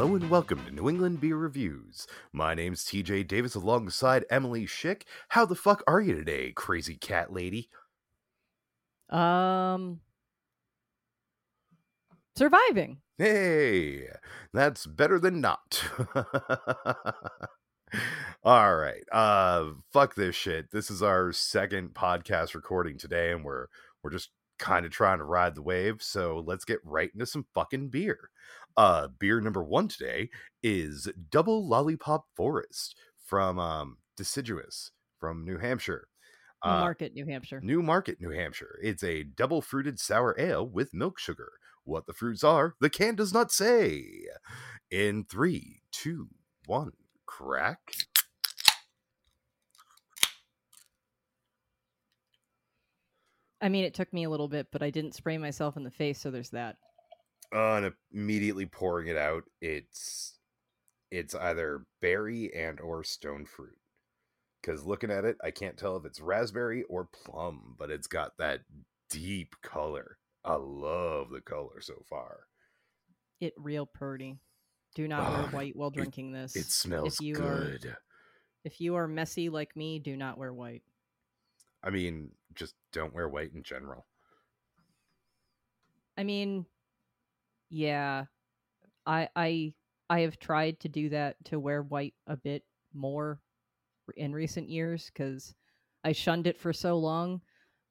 Hello and welcome to New England Beer Reviews. My name's TJ Davis alongside Emily Schick. How the fuck are you today, crazy cat lady? Um, surviving. Hey, that's better than not. All right. Uh fuck this shit. This is our second podcast recording today and we're we're just kind of trying to ride the wave, so let's get right into some fucking beer. Uh beer number 1 today is Double Lollipop Forest from um Deciduous from New Hampshire. New Uh, Market, New Hampshire. Newmarket, New Hampshire. It's a double fruited sour ale with milk sugar. What the fruits are, the can does not say. In three, two, one, crack. I mean, it took me a little bit, but I didn't spray myself in the face, so there's that. Uh, and immediately pouring it out, it's it's either berry and or stone fruit. Because looking at it, I can't tell if it's raspberry or plum, but it's got that deep color. I love the color so far. It real pretty. Do not wear Oh, white while drinking this. It smells you are- good. if you are messy like me, do not wear white. I mean, just don't wear white in general. I mean, yeah, I I I have tried to do that to wear white a bit more in recent years because I shunned it for so long.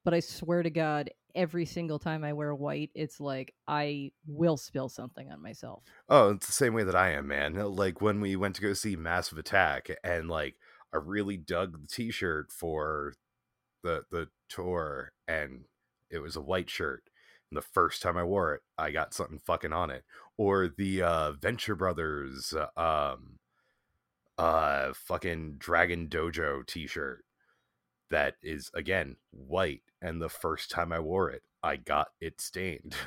But I swear to God, every single time I wear white, it's like I will spill something on myself. Oh, it's the same way that I am, man. Uh, like when we went to go see Massive Attack, and like I really dug the T-shirt for the the tour, and it was a white shirt. The first time I wore it, I got something fucking on it. Or the uh, Venture Brothers, uh, um, uh, fucking Dragon Dojo T-shirt that is again white, and the first time I wore it, I got it stained.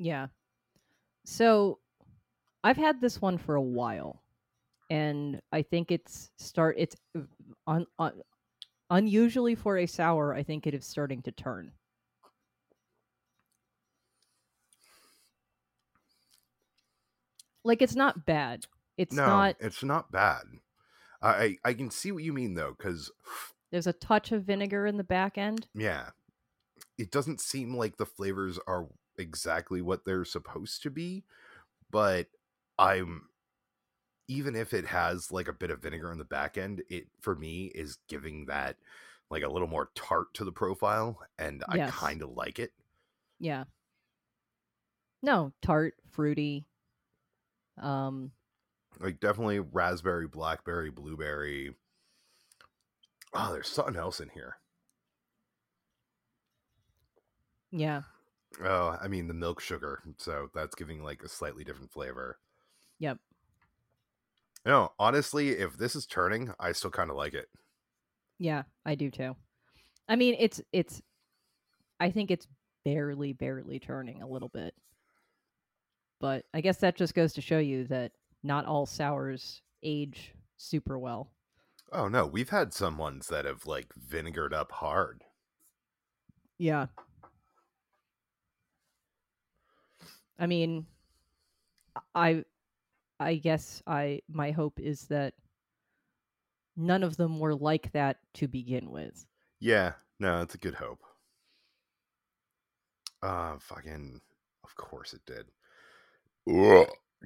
Yeah. So I've had this one for a while, and I think it's start. It's un, un, unusually for a sour. I think it is starting to turn. Like it's not bad. It's no, not. it's not bad. I I I can see what you mean though, because There's a touch of vinegar in the back end. yeah, it doesn't seem like the flavors are exactly what they're supposed to be, but I'm even if it has like a bit of vinegar in the back end, it for me is giving that like a little more tart to the profile, and I kind of like it. Yeah. No, tart, fruity. Um, Like definitely raspberry, blackberry, blueberry. Oh, there's something else in here. yeah. Oh, I mean the milk sugar, so that's giving like a slightly different flavor. Yep. No, honestly, if this is turning, I still kind of like it. Yeah, I do too. I mean, it's it's I think it's barely barely turning a little bit. But I guess that just goes to show you that not all sours age super well. Oh no, we've had some ones that have like vinegared up hard. Yeah. I mean, I I guess I my hope is that none of them were like that to begin with. Yeah, no, it's a good hope. Uh fucking of course it did.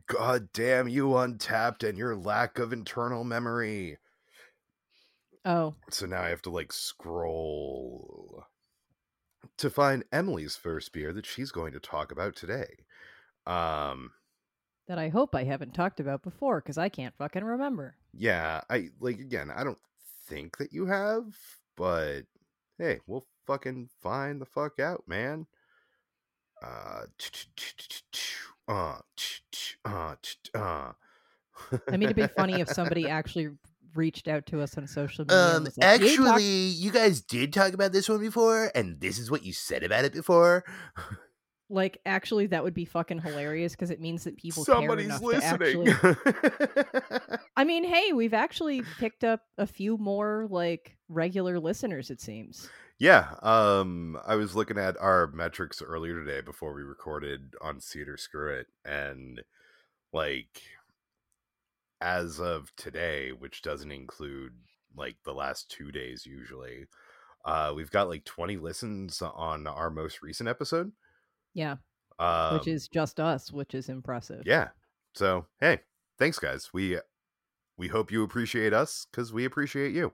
God damn you Untappd and your lack of internal memory. Oh, So now I have to like scroll to find Emily's first beer that she's going to talk about today. Um that I hope I haven't talked about before because I can't fucking remember. yeah, I like again, I don't think that you have, but hey, we'll fucking find the fuck out, man. Uh uh uh uh I mean, it'd be funny if somebody actually reached out to us on social media. Um, like, actually, you guys did talk about this one before, and this is what you said about it before. like, actually, that would be fucking hilarious because it means that people Somebody's listening. actually. I mean, hey, we've actually picked up a few more like regular listeners. It seems. Yeah, um, I was looking at our metrics earlier today before we recorded on Cedar Screw It, and like as of today, which doesn't include like the last two days usually, uh, we've got like 20 listens on our most recent episode. Yeah. Um, which is just us, which is impressive. yeah. So hey, thanks guys. We we hope you appreciate us because we appreciate you.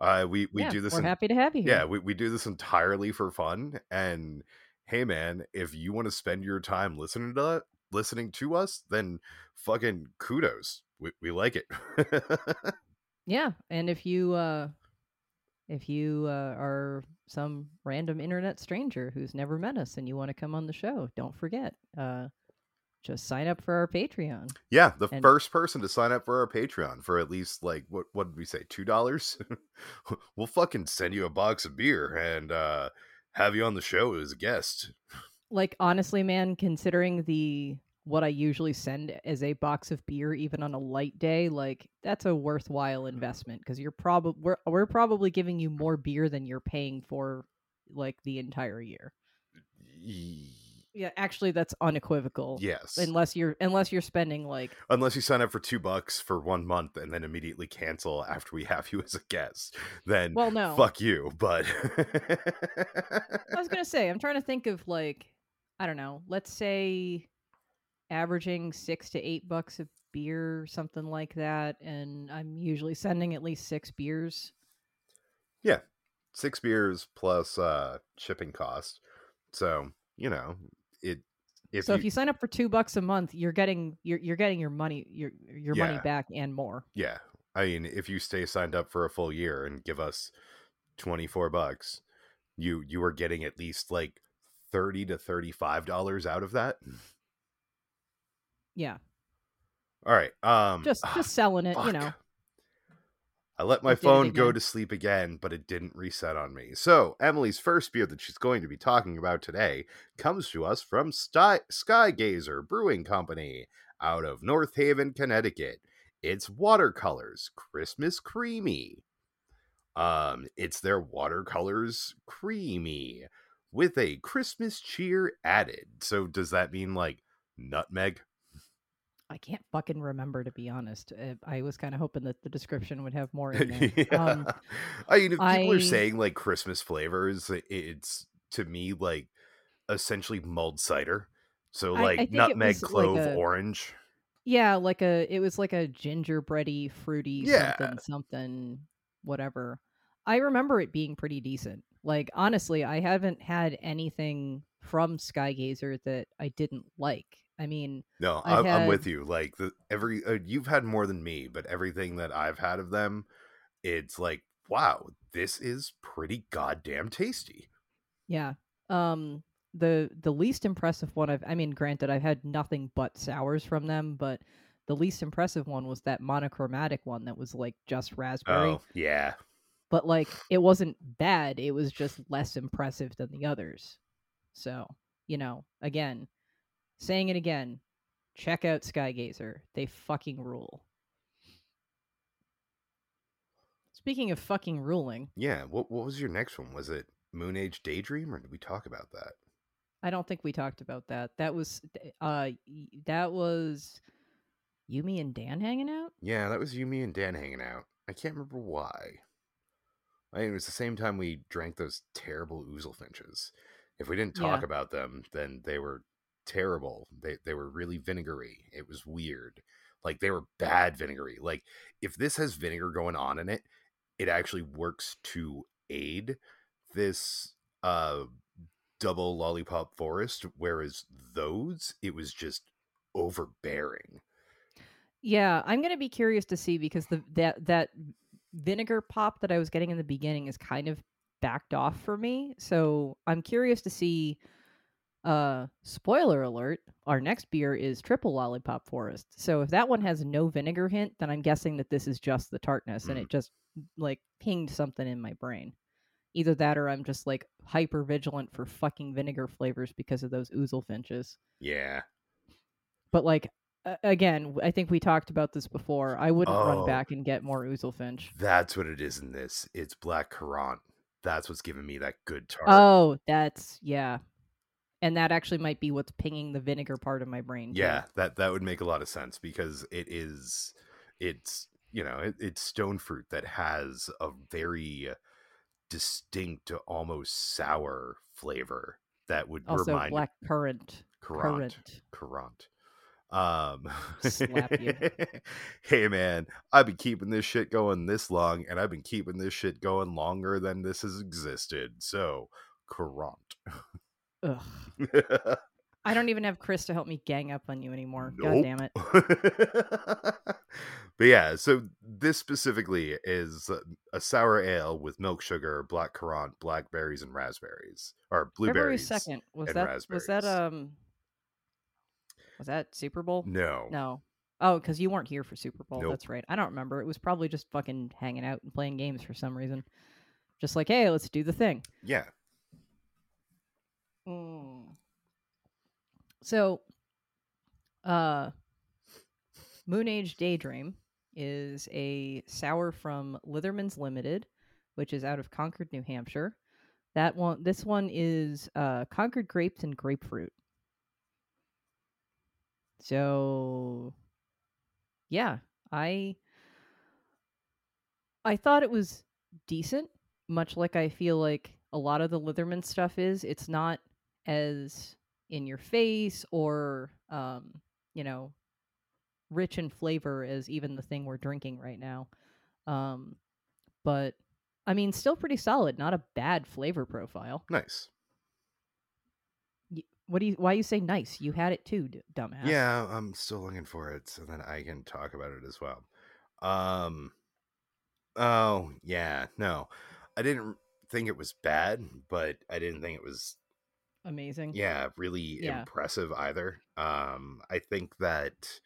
Uh, we we Yeah, do this. We're in- happy to have you here. yeah, we, we do this entirely for fun. And hey, man, if you want to spend your time listening to that, listening to us, then fucking kudos. We, we like it. Yeah, and if you uh if you uh, are some random internet stranger who's never met us and you want to come on the show, don't forget uh just sign up for our Patreon. yeah, the And- first person to sign up for our Patreon for at least like what what did we say, two dollars? we'll fucking send you a box of beer and uh have you on the show as a guest. Like honestly, man, considering the what I usually send as a box of beer even on a light day, like that's a worthwhile investment because you're probably we're, we're probably giving you more beer than you're paying for like the entire year. Yeah, actually that's unequivocal. Yes. Unless you're unless you're spending like Unless you sign up for two bucks for one month and then immediately cancel after we have you as a guest, then well no. fuck you. But I was gonna say, I'm trying to think of like, I don't know, let's say averaging six to eight bucks a beer, something like that, and I'm usually sending at least six beers. Yeah, six beers plus uh shipping cost. So, you know, it if so you, if you sign up for two bucks a month, you're getting you're you're getting your money your your money back and more. yeah. I mean, if you stay signed up for a full year and give us 24 bucks, you you are getting at least like 30 to 35 dollars out of that. Yeah, All right. Um just ah, just selling it, you know. I let my phone go to sleep again, but it didn't reset on me. So, Emily's first beer that she's going to be talking about today comes to us from Sty- Skygazer Brewing Company out of North Haven, Connecticut. It's watercolors Christmas creamy. Um, it's their watercolors creamy with a Christmas cheer added. So, does that mean like nutmeg? I can't fucking remember to be honest. Uh, I was kind of hoping that the description would have more in there. yeah. Um, I mean, if people are saying like Christmas flavors, it's to me like essentially mulled cider. So I- I like nutmeg, was like clove, a- orange. Yeah, like a it was like a gingerbready, fruity Yeah. something something whatever. I remember it being pretty decent. Like honestly, I haven't had anything from Skygazer that I didn't like. I mean, No, I'm, I'm with you. Like the every uh, you've had more than me, but everything that I've had of them, it's like wow, this is pretty goddamn tasty. yeah. Um the the least impressive one I've I mean, granted I've had nothing but sours from them, but the least impressive one was that monochromatic one that was like just raspberry. Oh yeah, but like it wasn't bad it was just less impressive than the others so you know again saying it again check out skygazer they fucking rule speaking of fucking ruling yeah. What what was your next one? Was it Moon Age Daydream, or did we talk about that? i don't think we talked about that that was uh that was yumi and dan hanging out Yeah, that was Yumi and Dan hanging out. I can't remember why. I mean, it was the same time we drank those terrible ouzel finches. If we didn't talk Yeah. about them, then they were terrible. They they were really vinegary. It was weird. Like they were bad vinegary. Like if this has vinegar going on in it, it actually works to aid this uh double lollipop forest whereas those it was just overbearing. Yeah, I'm gonna be curious to see because the that that vinegar pop that I was getting in the beginning is kind of backed off for me. So I'm curious to see. Uh, spoiler alert: our next beer is triple lollipop forest. So if that one has no vinegar hint, then I'm guessing that this is just the tartness, and Mm. it just like pinged something in my brain. Either that, or I'm just like hyper vigilant for fucking vinegar flavors because of those ouzel finches Yeah. but like again I think we talked about this before i wouldn't Oh. run back and get more ouzel finch That's what it is in this. It's black currant. That's what's giving me that good tart. oh that's yeah and that actually might be what's pinging the vinegar part of my brain too. yeah, that that would make a lot of sense because it is it's you know it, it's stone fruit that has a very distinct almost sour flavor that would Also, remind black currant. currant currant um Slap you. hey man i've been keeping this shit going this long and i've been keeping this shit going longer than this has existed so currant Ugh. I don't even have Chris to help me gang up on you anymore. God damn it. but yeah, so this specifically is a sour ale with milk sugar, black currant, blackberries, and raspberries, or February blueberries. second. Was that was that um was that Super Bowl? No, No. Oh, because you weren't here for Super Bowl. Nope. That's right. I don't remember. It was probably just fucking hanging out and playing games for some reason. Just like, hey, let's do the thing. yeah, Mm. So, uh, Moon Age Daydream is a sour from Litherman's Limited, which is out of Concord, New Hampshire. That one, this one is uh, Concord grapes and grapefruit. So, yeah, I I thought it was decent, much like I feel like a lot of the Litherman stuff is. It's not as in your face or um, you know, rich in flavor as even the thing we're drinking right now. Um, but I mean, still pretty solid. Not a bad flavor profile. nice. What do you? Why you say nice? You had it too, d- dumbass. Yeah, I'm still looking for it, so then I can talk about it as well. Um, oh yeah, no, I didn't think it was bad, but I didn't think it was amazing. yeah really Yeah. impressive either um i think that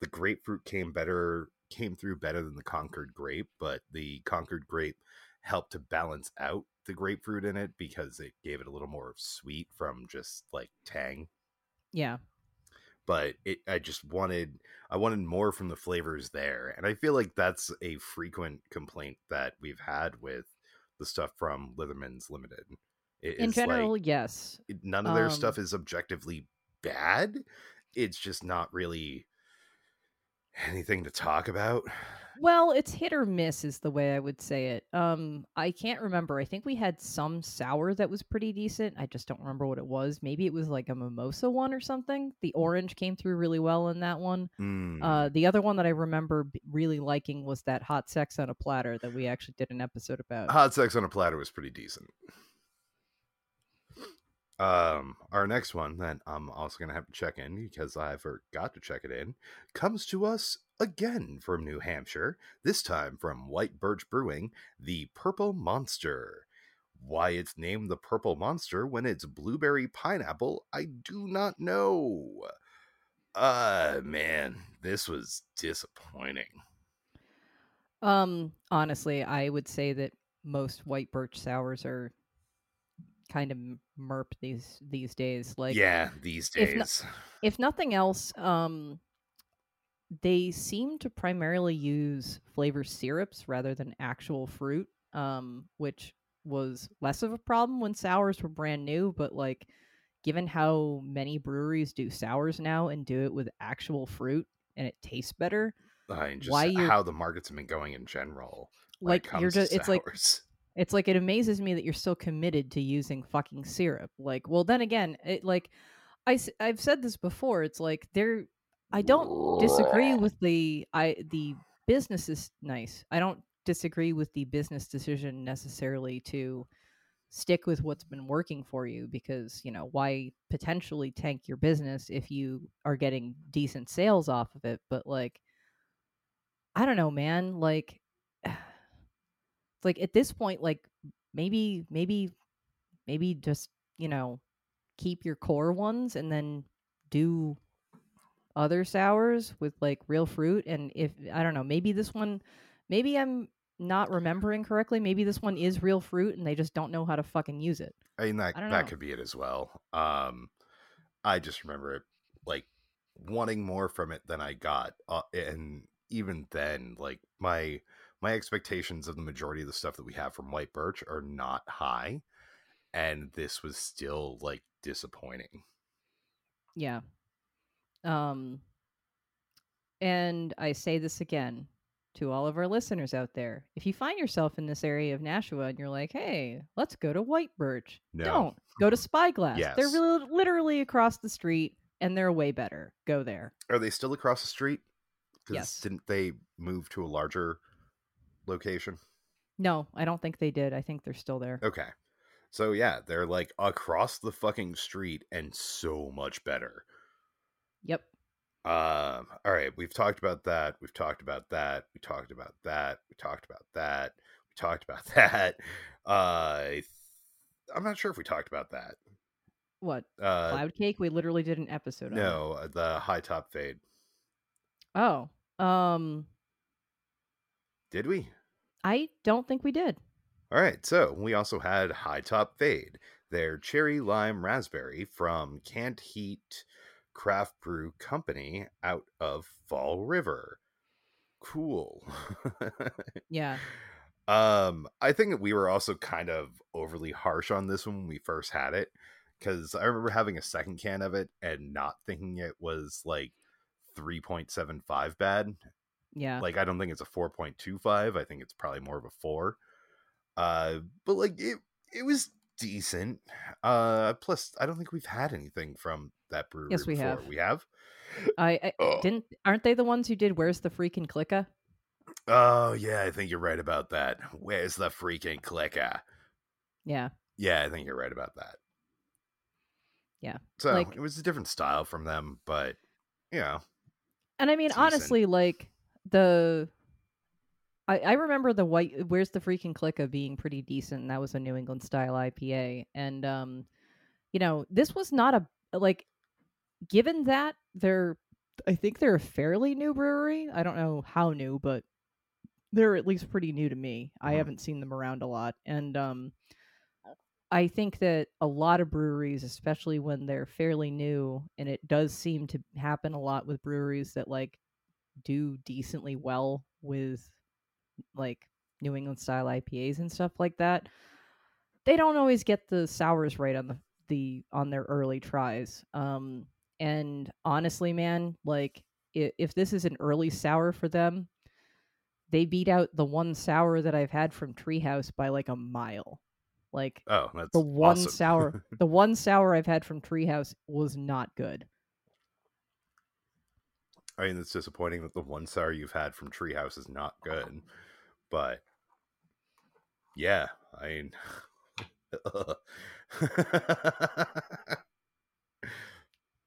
the grapefruit came better came through better than the concord grape but the concord grape helped to balance out the grapefruit in it because it gave it a little more sweet from just like tang yeah. but it i just wanted i wanted more from the flavors there and i feel like that's a frequent complaint that we've had with the stuff from litherman's limited It In is, like, general, yes. none of their Um, stuff is objectively bad. It's just not really anything to talk about. Well, it's hit or miss is the way I would say it. Um, I can't remember. I think we had some sour that was pretty decent. I just don't remember what it was. Maybe it was like a mimosa one or something. The orange came through really well in that one. Mm. Uh, the other one that I remember really liking was that hot sex on a platter that we actually did an episode about. Hot sex on a platter was pretty decent. Um, our next one that I'm also gonna have to check in because I forgot to check it in comes to us again from New Hampshire. This time from White Birch Brewing, the Purple Monster. Why it's named the Purple Monster when it's blueberry pineapple, I do not know. Uh man, this was disappointing. Um, honestly, I would say that most white birch sours are kind of merp these these days. Like, yeah, these if no- days. if nothing else, um, they seem to primarily use flavor syrups rather than actual fruit, um, which was less of a problem when sours were brand new. But like, given how many breweries do sours now and do it with actual fruit and it tastes better, uh, and just why how the markets have been going in general. it like you're just it's like sours. It's like it amazes me that you're still committed to using fucking syrup. Like, well, then again, it like I have said this before. It's like there, I don't disagree with the I the business is nice. I don't disagree with the business decision necessarily to stick with what's been working for you because you know why potentially tank your business if you are getting decent sales off of it but like i don't know man like like at this point like maybe maybe maybe just you know keep your core ones and then do other sours with like real fruit and if i don't know maybe this one maybe i'm not remembering correctly maybe this one is real fruit and they just don't know how to fucking use it I mean that I that know. could be it as well. Um, I just remember it like wanting more from it than I got, uh, and even then, like my my expectations of the majority of the stuff that we have from White Birch are not high, and this was still like disappointing. yeah um and I say this again to all of our listeners out there. If you find yourself in this area of Nashua and you're like, hey, let's go to White Birch, No. don't. Go to Spyglass. They're really, literally across the street and they're way better. Go there. Are they still across the street? Because Yes. didn't they move to a larger location? No, I don't think they did. I think they're still there. Okay. So yeah, they're like across the fucking street and so much better. Yep. Um, all right, we've talked about that. We've talked about that. We talked about that. We talked about that. We talked about that. Uh, i i'm not sure if we talked about that. What? Uh, Cloud Cake? We literally did an episode no, uh, the high top fade. Oh. Um Did we? I don't think we did. All right, so we also had High Top Fade, their cherry lime raspberry from Can't Heat Craft Brew Company out of Fall River. Cool. Yeah. um, I think we were also kind of overly harsh on this one when we first had it because I remember having a second can of it and not thinking it was like 3.75 bad Yeah. like I don't think it's a 4.25. I think it's probably more of a 4. Uh but like it it was decent. Uh plus I don't think we've had anything from that brewery Yes, we before. have. We have? I, I Oh. didn't aren't they the ones who did Where's the freaking clicker? Oh yeah, I think you're right about that. Where's the freaking clicker? Yeah. Yeah, I think you're right about that. Yeah, So like- it was a different style from them, but you know, And I mean, Decent. honestly, like the I, I remember the white where's the freaking clicker being pretty decent. and That was a New England style IPA. And um, you know, this was not a like given that they're I think they're a fairly new brewery. I don't know how new, but they're at least pretty new to me. I haven't seen them around a lot. And um I think that a lot of breweries, especially when they're fairly new, and it does seem to happen a lot with breweries that like do decently well with like New England style IPAs and stuff like that. They don't always get the sours right on the the on their early tries. Um and honestly, man, like if, if this is an early sour for them, they beat out the one sour that I've had from Treehouse by like a mile. Like oh, that's the one awesome. sour the one sour I've had from Treehouse was not good. I mean, it's disappointing that the one sour you've had from Treehouse is not good, but yeah, I mean,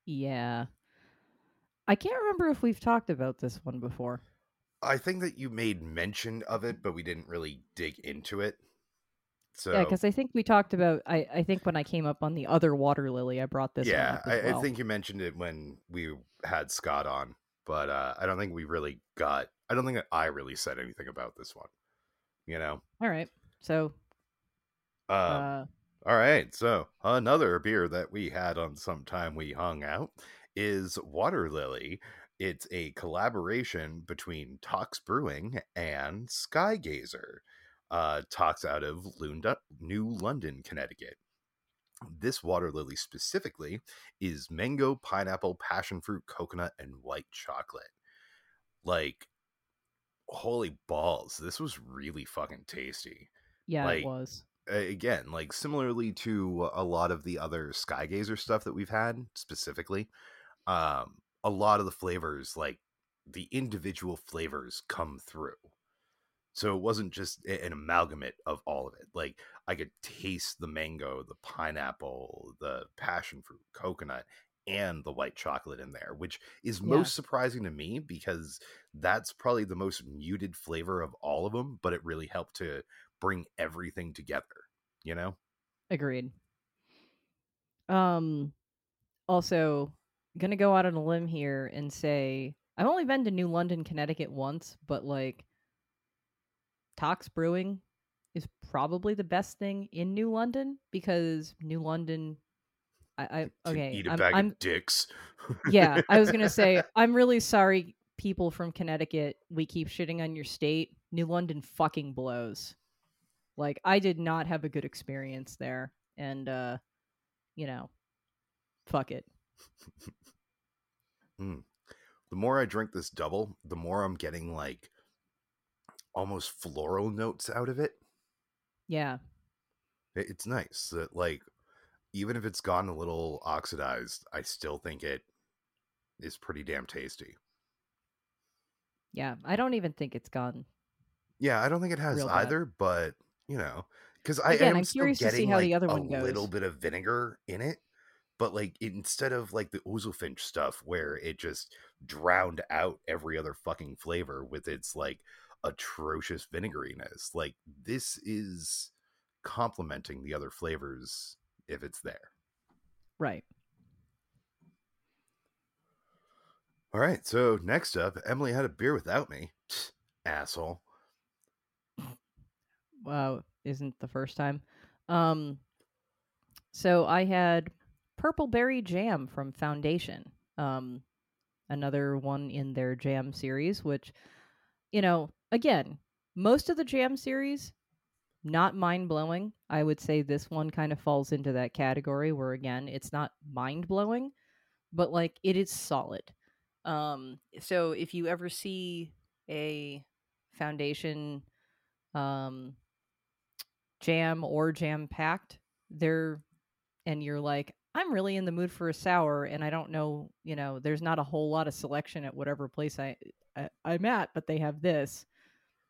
Yeah. I can't remember if we've talked about this one before. I think that you made mention of it, but we didn't really dig into it. So Yeah, because I think we talked about. I, I think when I came up on the other water lily, I brought this. one yeah, I, I think you mentioned it when we had Scott on, but uh, I don't think we really got. I don't think that I really said anything about this one. You know. All right. So, Um, uh, All right, so another beer that we had on some time we hung out is Water Lily. It's a collaboration between Tox Brewing and Skygazer. Uh, Tox out of Lunda- New London, Connecticut. This water lily specifically is mango, pineapple, passion fruit, coconut, and white chocolate. Like, holy balls, this was really fucking tasty yeah, like, it was. again, like similarly to a lot of the other Skygazer stuff that we've had specifically, um, a lot of the flavors, like the individual flavors, come through. So it wasn't just an amalgamate of all of it. Like I could taste the mango, the pineapple, the passion fruit, coconut, and the white chocolate in there, which is Yeah. most surprising to me because that's probably the most muted flavor of all of them, but it really helped to bring everything together, you know? Agreed. Um, also, gonna go out on a limb here and say I've only been to New London, Connecticut once, but like Tox Brewing is probably the best thing in New London because New London. I, I okay. eat a I'm, bag I'm of dicks. yeah. I was gonna say I'm really sorry, people from Connecticut. We keep shitting on your state. New London fucking blows. Like I did not have a good experience there, and uh, you know, fuck it. the the more I drink this double, the more I'm getting like almost floral notes out of it. Yeah. It- It's nice that like even if it's gone a little oxidized, I still think it is pretty damn tasty. Yeah. I don't even think it's gone. Yeah, I don't think it has bad. either, but you know, because I Again, am I'm still curious to see getting how like the other one a little bit of vinegar in it, but like instead of like the Ouzelfinch stuff where it just drowned out every other fucking flavor with its like atrocious vinegariness, like this is complementing the other flavors if it's there. Right. All right, so next up, Emily had a beer without me. Asshole. Wow. Isn't the first time. Um, so I had purple berry jam from Foundation. Um, another one in their jam series, which, you know, again, most of the jam series, not mind blowing. I would say this one kind of falls into that category where, again, it's not mind blowing, but like it is solid. Um, so if you ever see a Foundation um, jam or jam packed, they're and you're like, I'm really in the mood for a sour, and I don't know, you know, there's not a whole lot of selection at whatever place I, I I'm at, but they have this.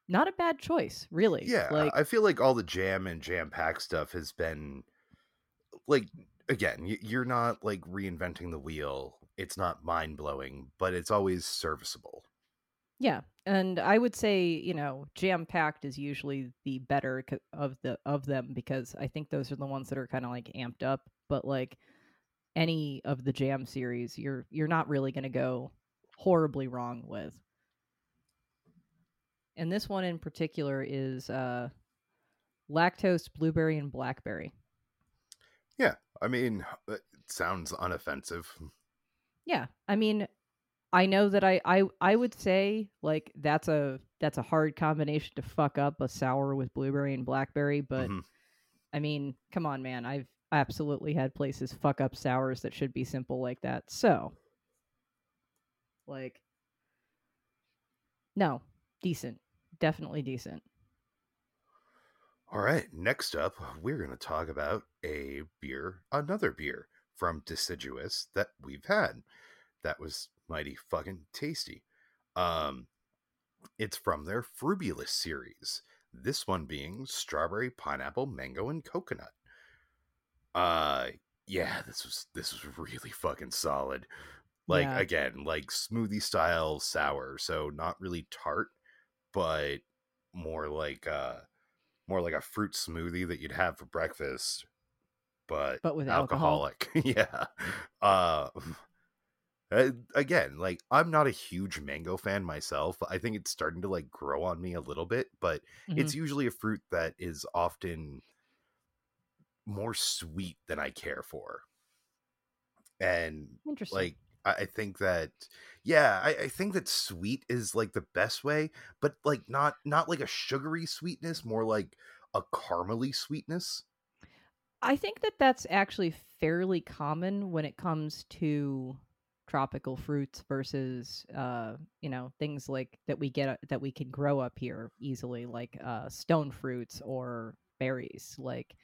Not a bad choice, really. Yeah, like I feel like all the jam and jam pack stuff has been like again, you're not like reinventing the wheel. It's not mind blowing, but it's always serviceable. yeah, and I would say, you know, jam packed is usually the better of the of them because I think those are the ones that are kind of like amped up. But like any of the jam series, you're you're not really going to go horribly wrong with. And this one in particular is uh, lactose, blueberry, and blackberry. Yeah, I mean, it sounds unoffensive. Yeah, I mean, I know that I I I would say like that's a that's a hard combination to fuck up a sour with blueberry and blackberry, but Mhm. I mean, come on, man, I've absolutely had places fuck up sours that should be simple like that. So, like, no, decent, definitely decent. All right, next up, we're going to talk about a beer, another beer from Deciduous that we've had. That was mighty fucking tasty. Um, it's from their Frubulous series. This one being strawberry, pineapple, mango, and coconut. Uh, yeah, this was this was really fucking solid. Like Yeah. again, like smoothie style sour, so not really tart, but more like uh more like a fruit smoothie that you'd have for breakfast, but But with alcohol. alcoholic. yeah. Uh uh, again, like I'm not a huge mango fan myself. I think it's starting to like grow on me a little bit, but Mhm. it's usually a fruit that is often more sweet than I care for. And Interesting. like I, think that yeah, I, I think that sweet is like the best way, but like not not like a sugary sweetness, more like a caramely sweetness. I think that that's actually fairly common when it comes to tropical fruits versus uh you know things like that we get that we can grow up here easily like uh stone fruits or berries like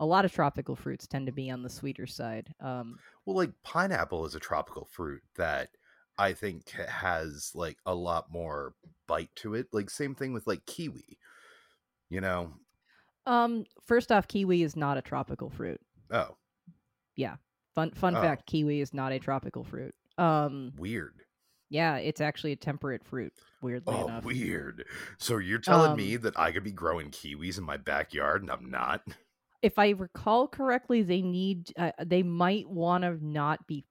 a lot of tropical fruits tend to be on the sweeter side um Well, like pineapple is a tropical fruit that I think has like a lot more bite to it. Like same thing with like kiwi. You know? um first off kiwi is not a tropical fruit Oh, Yeah. fun fun Oh. fact kiwi is not a tropical fruit um weird. yeah it's actually a temperate fruit weirdly Oh, enough weird. So you're telling Um, me that I could be growing kiwis in my backyard and I'm not? If I recall correctly, they need uh, they might want to not be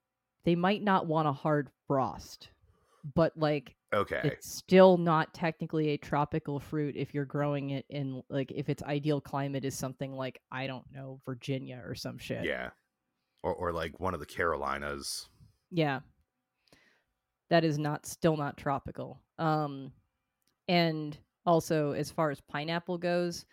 they might not want a hard frost, but like Okay. it's still not technically a tropical fruit if you're growing it in like if its ideal climate is something like I don't know Virginia or some shit. Yeah. Or or like one of the Carolinas. Yeah. That is not still not tropical. Um and also as far as pineapple goes,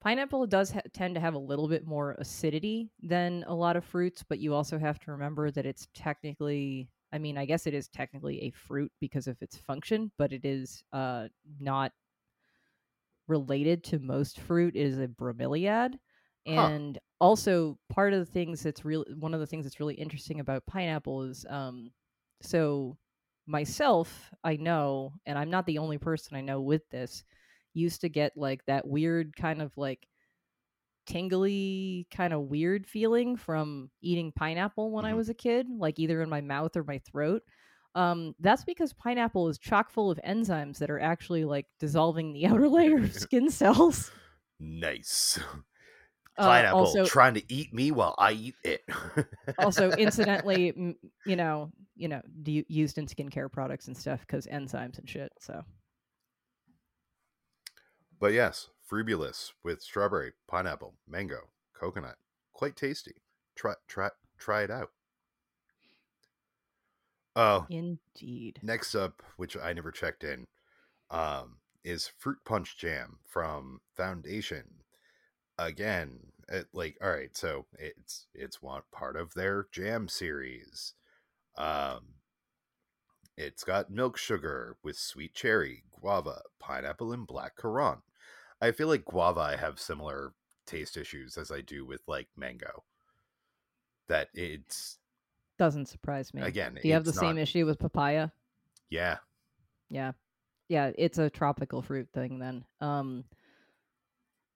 pineapple does ha- tend to have a little bit more acidity than a lot of fruits, but you also have to remember that it's technically I mean, I guess it is technically a fruit because of its function, but it is uh, not related to most fruit. It is a bromeliad. Huh. And also, part of the things that's really one of the things that's really interesting about pineapple is um, so myself, I know, and I'm not the only person I know with this, used to get like that weird kind of like tingly kind of weird feeling from eating pineapple when I Mhm. was a kid, like either in my mouth or my throat. Um, that's because pineapple is chock full of enzymes that are actually like dissolving the outer layer of skin cells. Nice. Uh, Pineapple also, trying to eat me while I eat it. also incidentally, m- you know, you know, used in skincare products and stuff because enzymes and shit. So But yes, Frubulous with strawberry, pineapple, mango, coconut. Quite tasty. Try try try it out. Oh, indeed. next up, which I never checked in, um, is fruit punch jam from Foundation. Again, it, like all right, so it's it's one part of their jam series. Um, it's got milk sugar with sweet cherry, guava, pineapple, and black currant. I feel like guava I have similar taste issues as I do with like mango. That it's Doesn't surprise me. again, Do you have the it's same issue with papaya? Yeah, Yeah. Yeah, it's a tropical fruit thing then. Um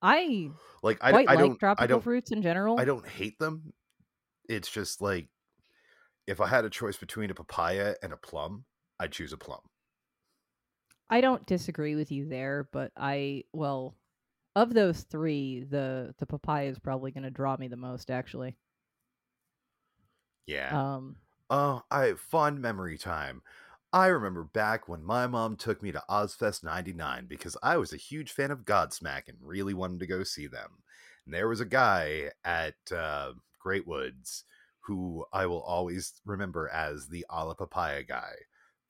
I like I, quite I like don't, I tropical don't, fruits in general. I don't hate them. It's just like if I had a choice between a papaya and a plum, I'd choose a plum. I don't disagree with you there, but I well, of those three, the the papaya is probably going to draw me the most actually. Yeah. Um Oh, I fond memory time. I remember back when my mom took me to Ozzfest 99 because I was a huge fan of Godsmack and really wanted to go see them. And there was a guy at uh, Great Woods who I will always remember as the a la papaya guy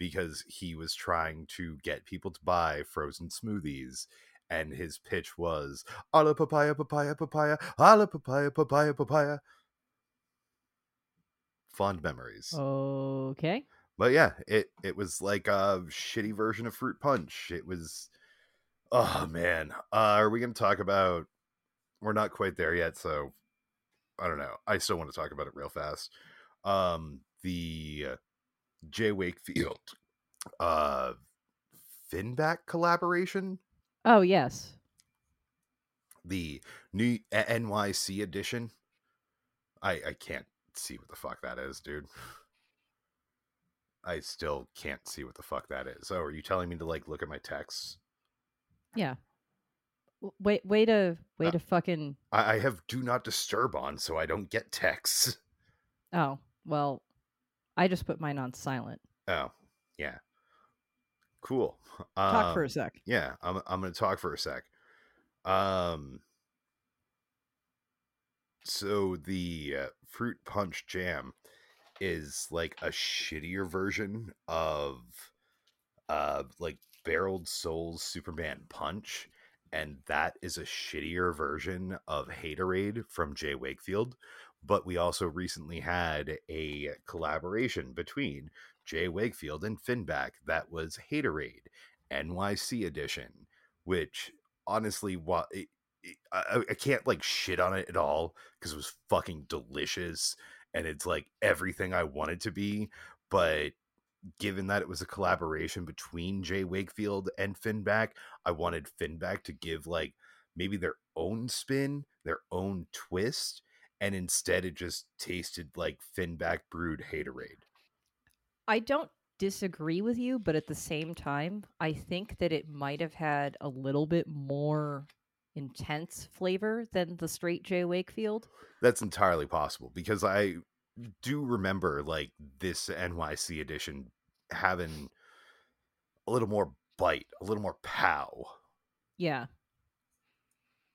because he was trying to get people to buy frozen smoothies. And his pitch was a la papaya, papaya, papaya, a la papaya, papaya, papaya. Fond memories. okay. But yeah, it it was like a shitty version of fruit punch. It was oh man. Uh are we going to talk about we're not quite there yet, so I don't know. I still want to talk about it real fast. Um the uh, J Wakefield uh Finback collaboration, Oh, yes. the new NYC edition. I I can't see what the fuck that is, dude. I still can't see what the fuck that is. Oh, are you telling me to like look at my texts? Yeah. Wait, way to way Uh, to fucking I, I have do not disturb on, so I don't get texts. Oh, well, I just put mine on silent. Oh, yeah, cool. Talk for Um, a sec. yeah, I'm I'm gonna talk for a sec. Um, so the uh, fruit punch jam is like a shittier version of uh like barreled souls superman punch and that is a shittier version of haterade from J Wakefield but we also recently had a collaboration between J Wakefield and finback that was haterade nyc edition which honestly what I, I can't like shit on it at all because it was fucking delicious and it's like everything I want it to be. But given that it was a collaboration between J Wakefield and Finback, I wanted Finback to give like maybe their own spin, their own twist, and instead it just tasted like Finback brewed haterade. I don't disagree with you, but at the same time, I think that it might have had a little bit more intense flavor than the straight J Wakefield. That's entirely possible because I do remember like this NYC edition having a little more bite, a little more pow. Yeah.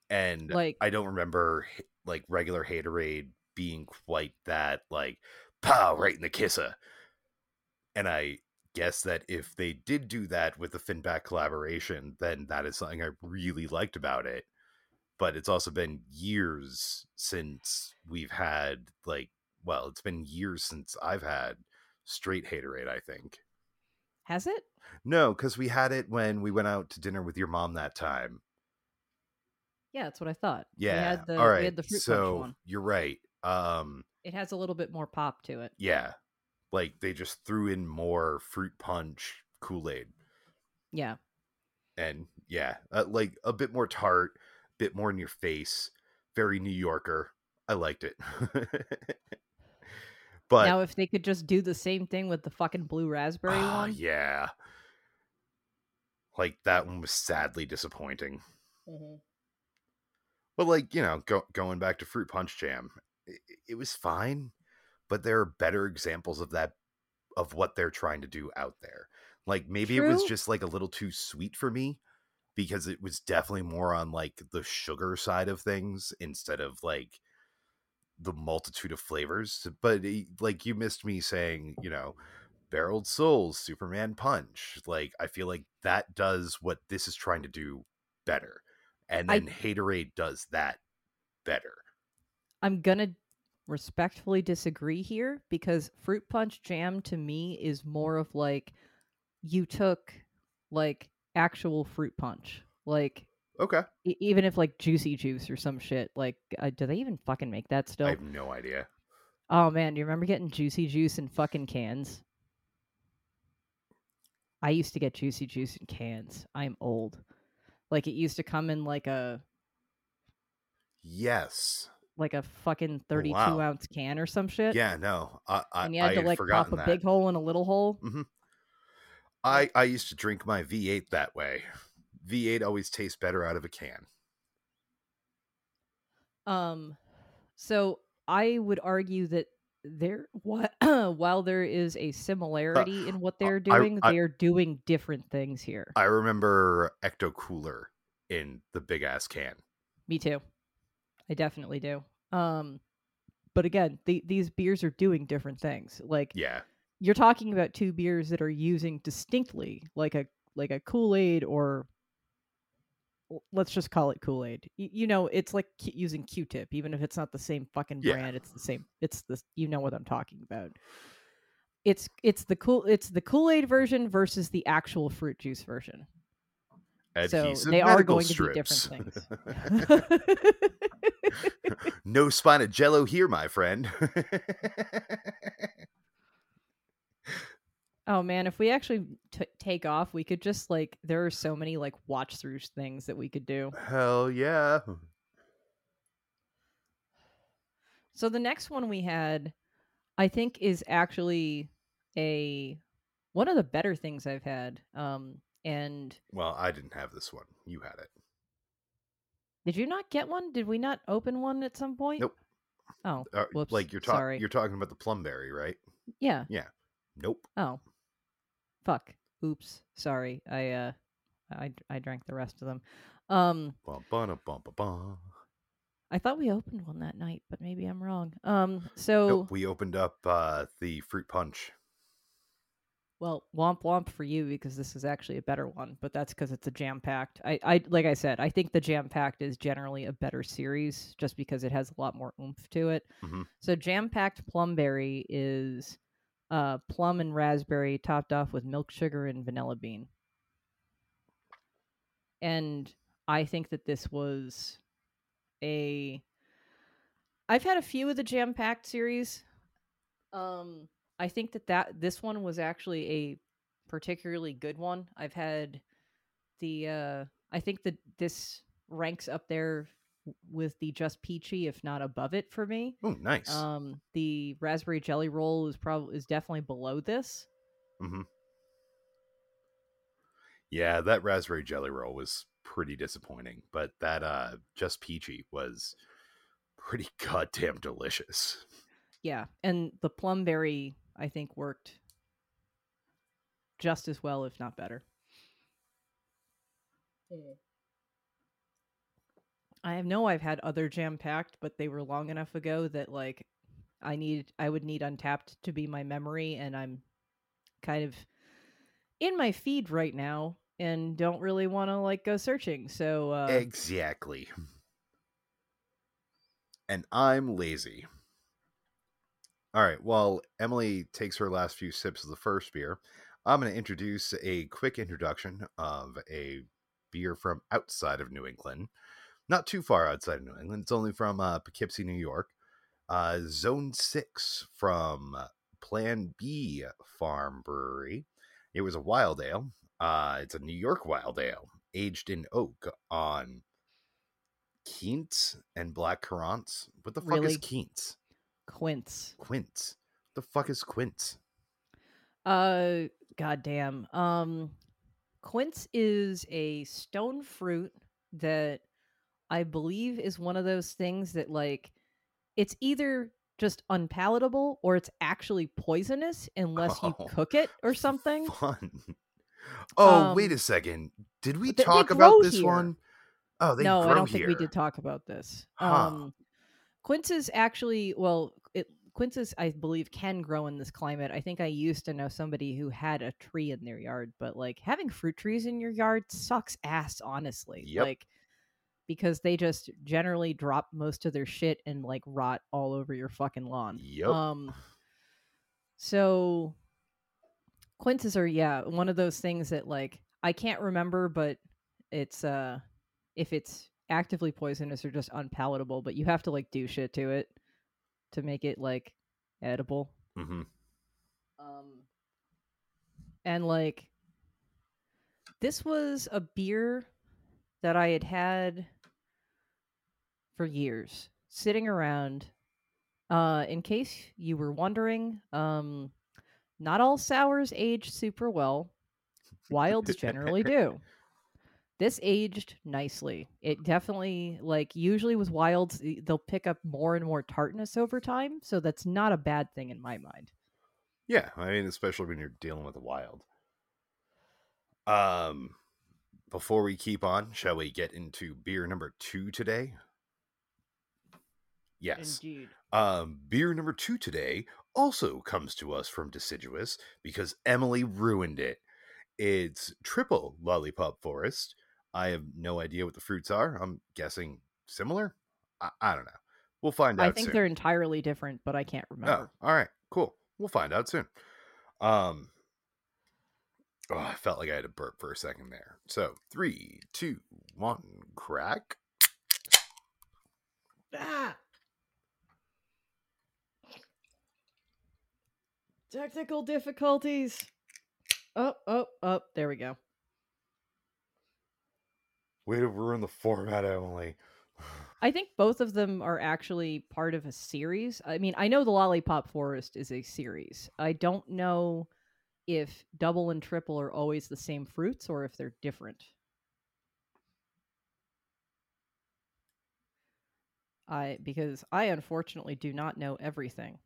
And Like- I don't remember like regular haterade being quite that like pow right in the kisser. And I guess that if they did do that with the Finback collaboration, then that is something I really liked about it. But it's also been years since we've had like well, it's been years since I've had straight haterade, I think. Has it? No, because we had it when we went out to dinner with your mom that time. Yeah, that's what I thought. Yeah. Had the, All right. had the fruit so punch one. you're right. Um, It has a little bit more pop to it. yeah, like they just threw in more fruit punch Kool Aid, Yeah. and yeah, uh, like a bit more tart, bit more in your face, very New Yorker. I liked it. but now, if they could just do the same thing with the fucking blue raspberry ah, one, yeah, like that one was sadly disappointing. Mhm. But like you know, go, going back to fruit punch jam, it, it was fine, but there are better examples of that of what they're trying to do out there. Like maybe it was just like a little too sweet for me because it was definitely more on like the sugar side of things instead of like the multitude of flavors. But it- like you missed me saying, you know, barreled souls, Superman punch. Like I feel like that does what this is trying to do better. And I- then Haterade does that better. I'm gonna respectfully disagree here because fruit punch jam to me is more of like you took like actual fruit punch, like Okay. e- even if like juicy juice or some shit. Like, uh, do they even fucking make that stuff? I have no idea. Oh man, do you remember getting juicy juice in fucking cans? I used to get juicy juice in cans. I'm old. Like it used to come in like a Yes. like a fucking 32 wow. ounce can or some shit. Yeah, no. I I, and you had I to like pop forgotten a that. big hole and a little hole. I I used to drink my V8 that way. V8 always tastes better out of a can. Um, so I would argue that there, what while there is a similarity in what they're doing, I- they are doing different things here. I remember Ecto Cooler in the big ass can. Me too. I definitely do. Um, but again, the, these beers are doing different things. Like Yeah. you're talking about two beers that are using distinctly like a like a Kool Aid or let's just call it Kool Aid. Y- you know, it's like Q- using Q-tip, even if it's not the same fucking Yeah. brand. It's the same. It's the you know what I'm talking about. It's it's the cool it's the Kool Aid version versus the actual fruit juice version. So they are going to be different things. no spine of jello here, my friend. Oh man, if we actually t- take off, we could just like there are so many like watch through things that we could do. Hell yeah. So the next one we had, I think, is actually a one of the better things I've had. Um, and Well, I didn't have this one. You had it. did you not get one? Did we not open one at some point? Nope. Oh, Uh, like you're sorry. talking you're talking about the plumberry, right? Yeah. Yeah. Nope. Oh, fuck. Oops. Sorry. I uh, I I drank the rest of them. Um, Bum, ba, bum, bum. I thought we opened one that night, but maybe I'm wrong. Um, so Nope, we opened up uh the fruit punch. Well, womp womp for you because this is actually a better one, but that's because it's a jam packed. I, I like I said, I think the jam packed is generally a better series just because it has a lot more oomph to it. Mhm. So jam packed plumberry is uh, plum and raspberry topped off with milk sugar and vanilla bean. And I think that this was a. I've had a few of the jam packed series. Um, I think that that this one was actually a particularly good one. I've had the uh I think that this ranks up there with the just peachy if not above it for me. Oh, nice. Um the raspberry jelly roll is probably is definitely below this. hmm Yeah, that raspberry jelly roll was pretty disappointing, but that uh just peachy was pretty goddamn delicious. Yeah, and the plumberry I think worked just as well if not better. I know I've had other jam packed, but they were long enough ago that like I need I would need Untappd to be my memory and I'm kind of in my feed right now and don't really want to like go searching. So uh exactly. And I'm lazy. All right. While Emily takes her last few sips of the first beer, I'm going to introduce a quick introduction of a beer from outside of New England. Not too far outside of New England. It's only from uh, Poughkeepsie, New York. Uh, Zone 6 from Plan Bee Farm Brewery. It was a wild ale. Uh, it's a New York wild ale aged in oak on Quince and black currants. What the fuck is Really? Quince? Quince. Quince. The fuck is Quince? Uh, goddamn. Um, quince is a stone fruit that I believe is one of those things that like it's either just unpalatable or it's actually poisonous unless you Oh, cook it or something. Fun. Oh, wait Um, a second. Did we but they- they talk about this here. one? Oh, they no, I don't here. think we did talk about this. Huh. Um, quinces actually, well, it quinces I believe can grow in this climate. I think I used to know somebody who had a tree in their yard, but like having fruit trees in your yard sucks ass, honestly. Yep. Like because they just generally drop most of their shit and like rot all over your fucking lawn. Yep. Um so quinces are yeah, one of those things that like I can't remember but it's uh if it's actively poisonous or just unpalatable, but you have to like do shit to it to make it like edible. hmm Um and like this was a beer that I had had for years sitting around. Uh in case you were wondering, um not all sours age super well. Wilds generally do. This aged nicely. It definitely like usually with wilds they'll pick up more and more tartness over time, so that's not a bad thing in my mind. Yeah, I mean, especially when you're dealing with a wild. Um, before we keep on, shall we get into beer number two today? Yes. Indeed. Um, beer number two today also comes to us from Deciduous because Emily ruined it. It's triple lollipop forest. I have no idea what the fruits are. I'm guessing similar. I, I don't know. We'll find out. I think soon. they're entirely different, but I can't remember. Oh, all right, cool. We'll find out soon. Um, oh, I felt like I had to burp for a second there. So three, two, one, crack. Ah! Technical difficulties. Oh, oh, oh, there we go. Way to ruin the format, Emily. I think both of them are actually part of a series. I mean, I know the Lollipop Forest is a series. I don't know if double and triple are always the same fruits or if they're different. I because I unfortunately do not know everything,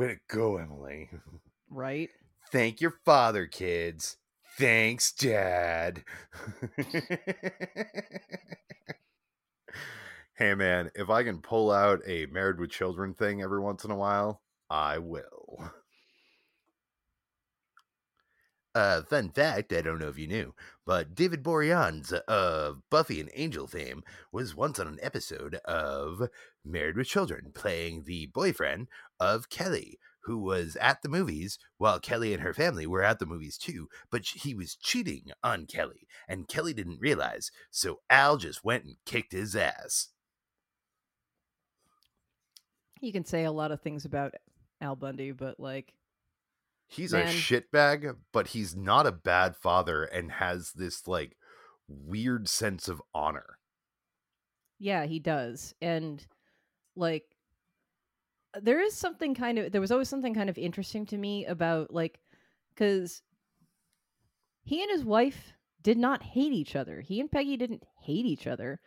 Way to go, Emily. right? Thank your father, kids. Thanks, Dad. hey, man, if I can pull out a married with children thing every once in a while, I will. Uh, fun fact, I don't know if you knew, but David Boreanaz of Buffy and Angel fame was once on an episode of Married with Children, playing the boyfriend of Kelly, who was at the movies while Kelly and her family were at the movies too, but he was cheating on Kelly, and Kelly didn't realize, so Al just went and kicked his ass. You can say a lot of things about Al Bundy, but like He's Man. a shitbag, but he's not a bad father and has this like weird sense of honor. Yeah, he does. And like uh, there is something kind of there was always something kind of interesting to me about like cuz he and his wife did not hate each other. He and Peggy didn't hate each other.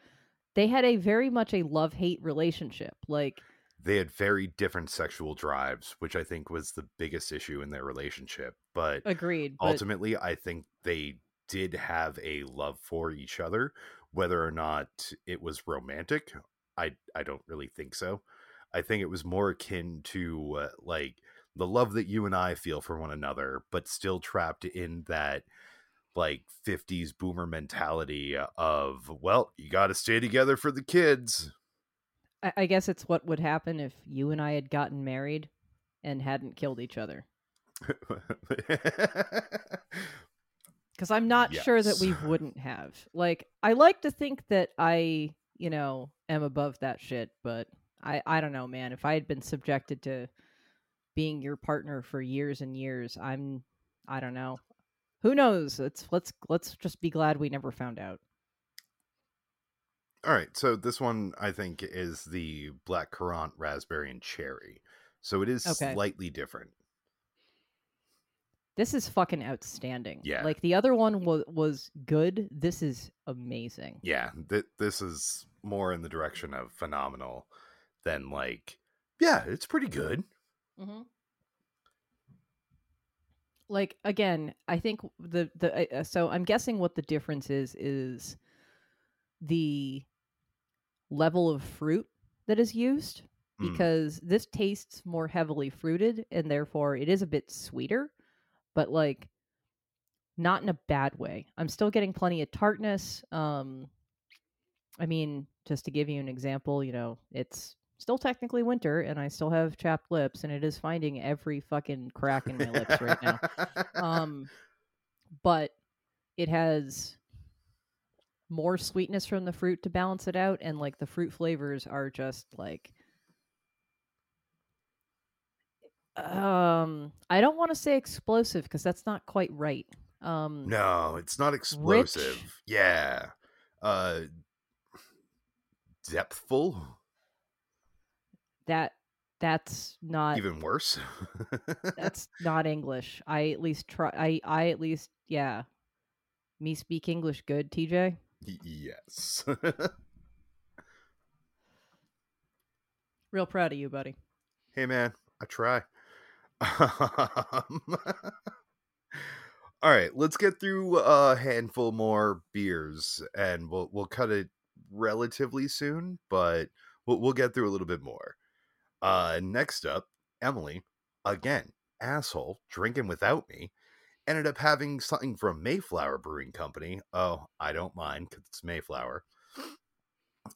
They had a very much a love-hate relationship. Like They had very different sexual drives, which I think was the biggest issue in their relationship. But agreed, but ultimately i think they did have a love for each other whether or not it was romantic i i don't really think so i think it was more akin to uh, like the love that you and i feel for one another but still trapped in that like 50s boomer mentality of well you got to stay together for the kids I, I guess it's what would happen if you and I had gotten married and hadn't killed each other. Because I'm not sure that we wouldn't have. Like, I like to think that I, you know, am above that shit, but I, I don't know, man. If I had been subjected to being your partner for years and years, I'm, I don't know. Who knows? Let's let's let's just be glad we never found out. All right, so this one I think is the black currant, raspberry, and cherry. So it is Okay. slightly different. This is fucking outstanding. Yeah. Like the other one was was good. This is amazing. Yeah, th- this is more in the direction of phenomenal than like, yeah, it's pretty good. Mm-hmm. Like again, I think the the uh, so I'm guessing what the difference is is the level of fruit that is used Mm. because this tastes more heavily fruited and therefore it is a bit sweeter, but like not in a bad way. I'm still getting plenty of tartness. Um I mean, just to give you an example, you know, it's still technically winter and I still have chapped lips and it is finding every fucking crack in my lips right now. Um but it has more sweetness from the fruit to balance it out and like the fruit flavors are just like um I don't want to say explosive because that's not quite right. Um no, it's not explosive. Yeah, uh, depthful, that that's not even worse. that's not English. I at least try I I at least yeah. Me speak English good, TJ? Yes. Real proud of you, buddy. hey man, I try. Um, All right, let's get through a handful more beers, and we'll we'll cut it relatively soon, but we'll we'll get through a little bit more. Uh, next up, Emily, again, asshole, drinking without me, ended up having something from Mayflower Brewing Company. Oh, I don't mind because it's Mayflower.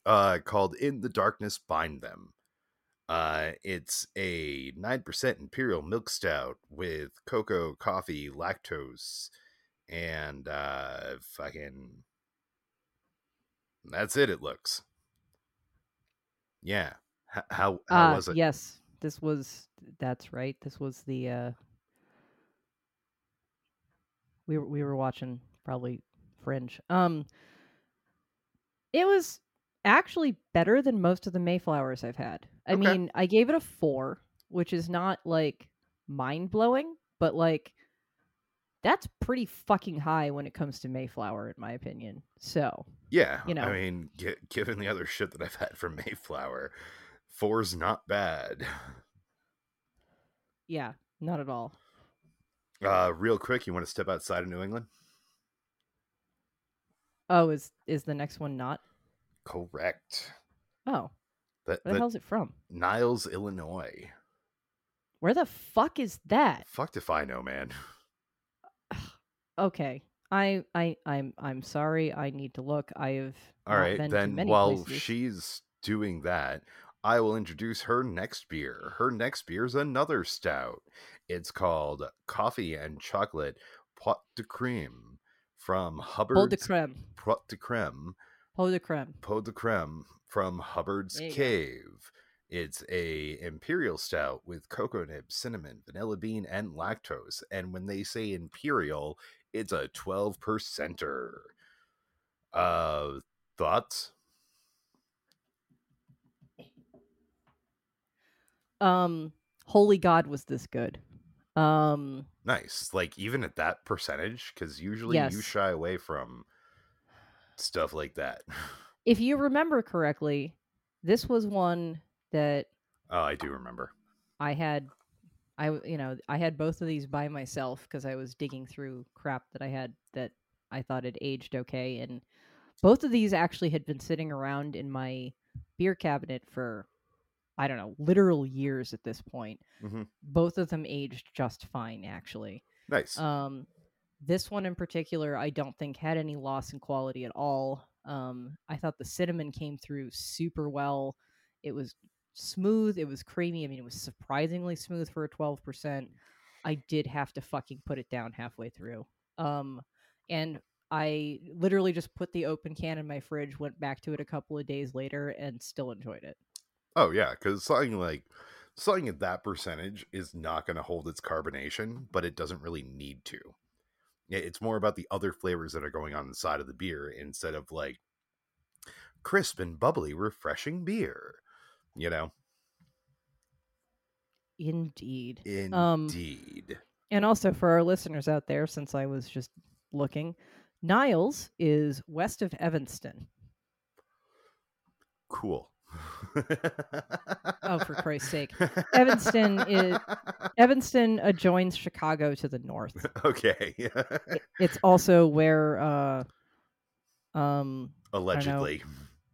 Uh, called "In the Darkness Bind Them." Uh, it's a 9% imperial milk stout with cocoa, coffee, lactose, and uh, fucking. That's it, it looks. Yeah. H- how how Ah, was it? yes. This was that's right. This was the uh we were we were watching probably Fringe. Um it was actually better than most of the Mayflowers I've had. I Okay. mean, I gave it a 4, which is not like mind-blowing, but like that's pretty fucking high when it comes to Mayflower in my opinion. So, Yeah. you know. I mean, gi- given the other shit that I've had from Mayflower, four's not bad. yeah, not at all. Uh, real quick, you want to step outside of New England? Oh, is is the next one not? Correct. Oh, That, where the that hell's it from? Niles, Illinois. Where the fuck is that? Fucked if I know, man. Okay. I I I'm I'm sorry. I need to look. I have All right, then while places. she's doing that, I will introduce her next beer. Her next beer is another stout. It's called Coffee and Chocolate Pot de Creme from Hubbard's Pot de creme. Pot de Creme. Pot de creme. Pot de Creme from Hubbard's you go. Cave. It's a imperial stout with cocoa nibs, cinnamon, vanilla bean, and lactose. And when they say imperial, it's a 12 percenter. Uh thoughts? Um holy god was this good. Um Nice. Like even at that percentage, because usually you shy away from stuff like that. if you remember correctly, this was one that Oh, I do remember. I had I you know, I had both of these by myself because I was digging through crap that I had that I thought had aged okay and both of these actually had been sitting around in my beer cabinet for I don't know, literal years at this point. Mhm. Both of them aged just fine actually. Nice. Um this one in particular I don't think had any loss in quality at all. Um I thought the cinnamon came through super well. It was smooth. It was creamy. I mean, it was surprisingly smooth for a 12%. I did have to fucking put it down halfway through. Um, and I literally just put the open can in my fridge, went back to it a couple of days later, and still enjoyed it. Oh yeah, because something like something at that percentage is not going to hold its carbonation, but it doesn't really need to. It's more about the other flavors that are going on inside of the beer instead of like crisp and bubbly, refreshing beer. You know. Indeed. Indeed. Um, and also for our listeners out there, since I was just looking, Niles is west of Evanston. Cool. oh, for Christ's sake. Evanston is Evanston adjoins Chicago to the north. Okay. It's also where uh um Allegedly.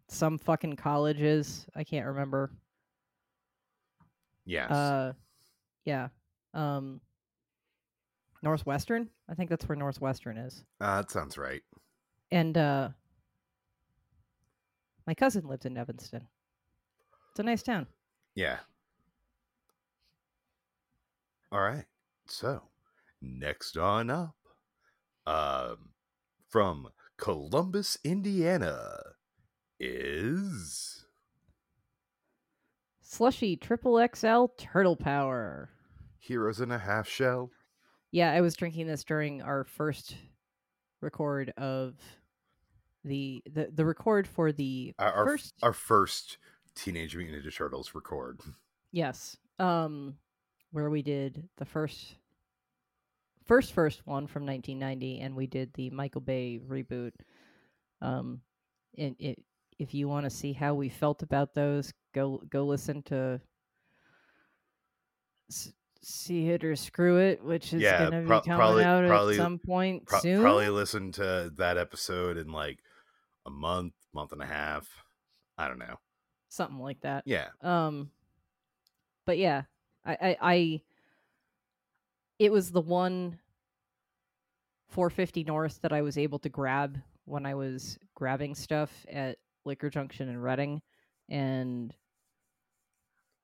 some fucking college is. I can't remember. Yes. Uh yeah. Um Northwestern? I think that's where Northwestern is. Uh, that sounds right. And uh my cousin lived in Evanston. It's a nice town. Yeah. All right. So, next on up, um, from Columbus, Indiana, is Slushy triple XL turtle power. Heroes in a Half Shell. Yeah, I was drinking this during our first record of the the, the record for the Our, our, first our first Teenage Mutant Ninja Turtles record. yes um where we did the first first first one from 1990 and we did the Michael Bay reboot um and it if you want to see how we felt about those go go listen to S- see it or screw it which is Yeah, going to pro- be coming probably- out probably- at some point Pro- soon Probably listen to that episode in like a month, month and a half. I don't know. Something like that Yeah. Um, but yeah, I, I, I, it was the one 450 North that I was able to grab when I was grabbing stuff at Liquor Junction in Reading, and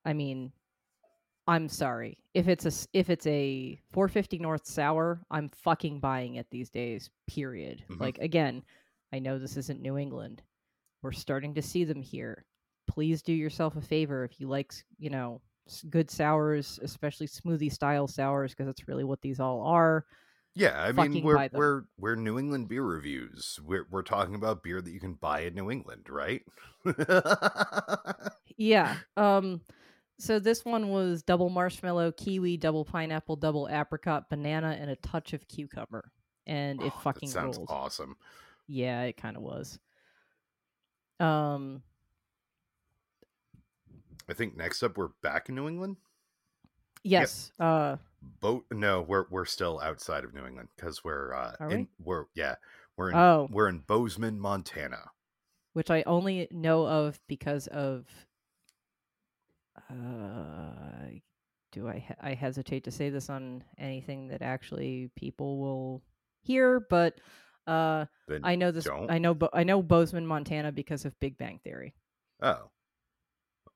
I mean, I'm sorry if it's a if it's a 450 North sour, I'm fucking buying it these days. Period. Mhm. Like again, I know this isn't New England. We're starting to see them here. Please do yourself a favor if you like, you know, good sours, especially smoothie style sours, because that's really what these all are. Yeah, I mean we're we're we're New England beer reviews. We're we're talking about beer that you can buy in New England, right? Yeah. Um. So this one was double marshmallow, kiwi, double pineapple, double apricot, banana, and a touch of cucumber, and it Oh, that fucking sounds rules. awesome. Yeah, it kind of was. Um. I think next up we're back in New England. Yes. Uh. Boat? No, we're we're still outside of New England because we're uh in we? we're yeah we're in Oh. we're in Bozeman, Montana. which I only know of because of. Uh, do I? he- I hesitate to say this on anything that actually people will hear, but uh, Then I know this. don't. I know. Bo- I know Bozeman, Montana, because of Big Bang Theory. Oh.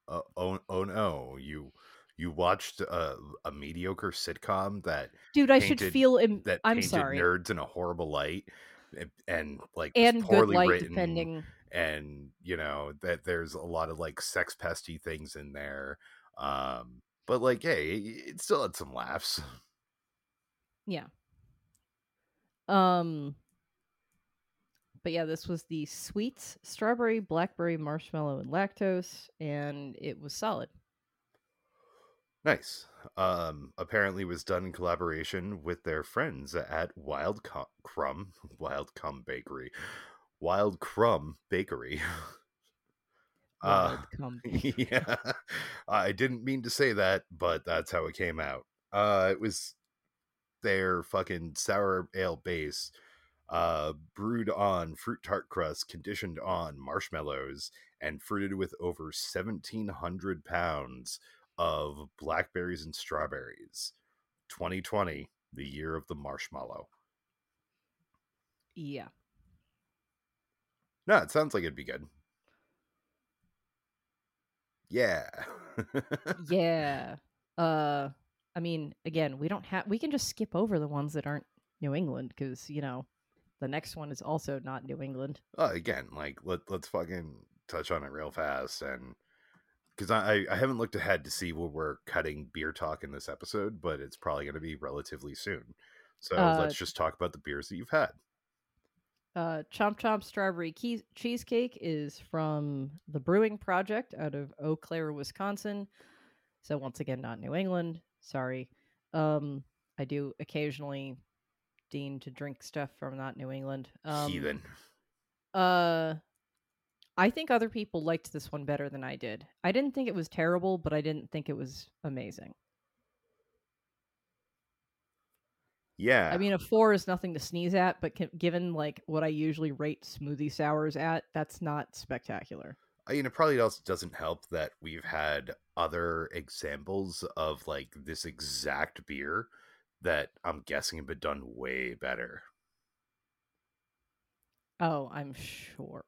Uh, oh oh no! You you watched a, a mediocre sitcom that Dude, I should feel. Im- that I'm sorry. nerds in a horrible light and, and like and good poorly light, written depending. and you know that there's a lot of like sex pesty things in there um but like hey it still had some laughs Yeah. Um. But yeah, this was the sweets, strawberry, blackberry, marshmallow, and lactose, and it was solid. nice. Um apparently was done in collaboration with their friends at wild Co- crumb wild crumb bakery. Wild crumb bakery. Uh Wild cum. yeah. I didn't mean to say that but that's how it came out. Uh it was their fucking sour ale base uh brewed on fruit tart crust conditioned on marshmallows and fruited with over 1700 pounds of blackberries and strawberries 2020 the year of the marshmallow Yeah. no it sounds like it'd be good Yeah. yeah. Uh I mean, again, we don't have we can just skip over the ones that aren't New England cuz, you know, the next one is also not New England. Uh, again, like let let's fucking touch on it real fast and because I I haven't looked ahead to see where we're cutting beer talk in this episode, but it's probably going to be relatively soon. So Uh, let's just talk about the beers that you've had. Uh, Chomp Chomp Strawberry Keys- Cheesecake is from the Brewing Projekt out of Eau Claire, Wisconsin. So once again, not New England. Sorry. Um, I do occasionally deign to drink stuff from not New England. Um, Heathen. Uh, I think other people liked this one better than I did. I didn't think it was terrible, but I didn't think it was amazing. Yeah. I mean, a four is nothing to sneeze at, but given like what I usually rate smoothie sours at, that's not spectacular. I mean, it probably also doesn't help that we've had other examples of like this exact beer that I'm guessing have been done way better. Oh, I'm sure.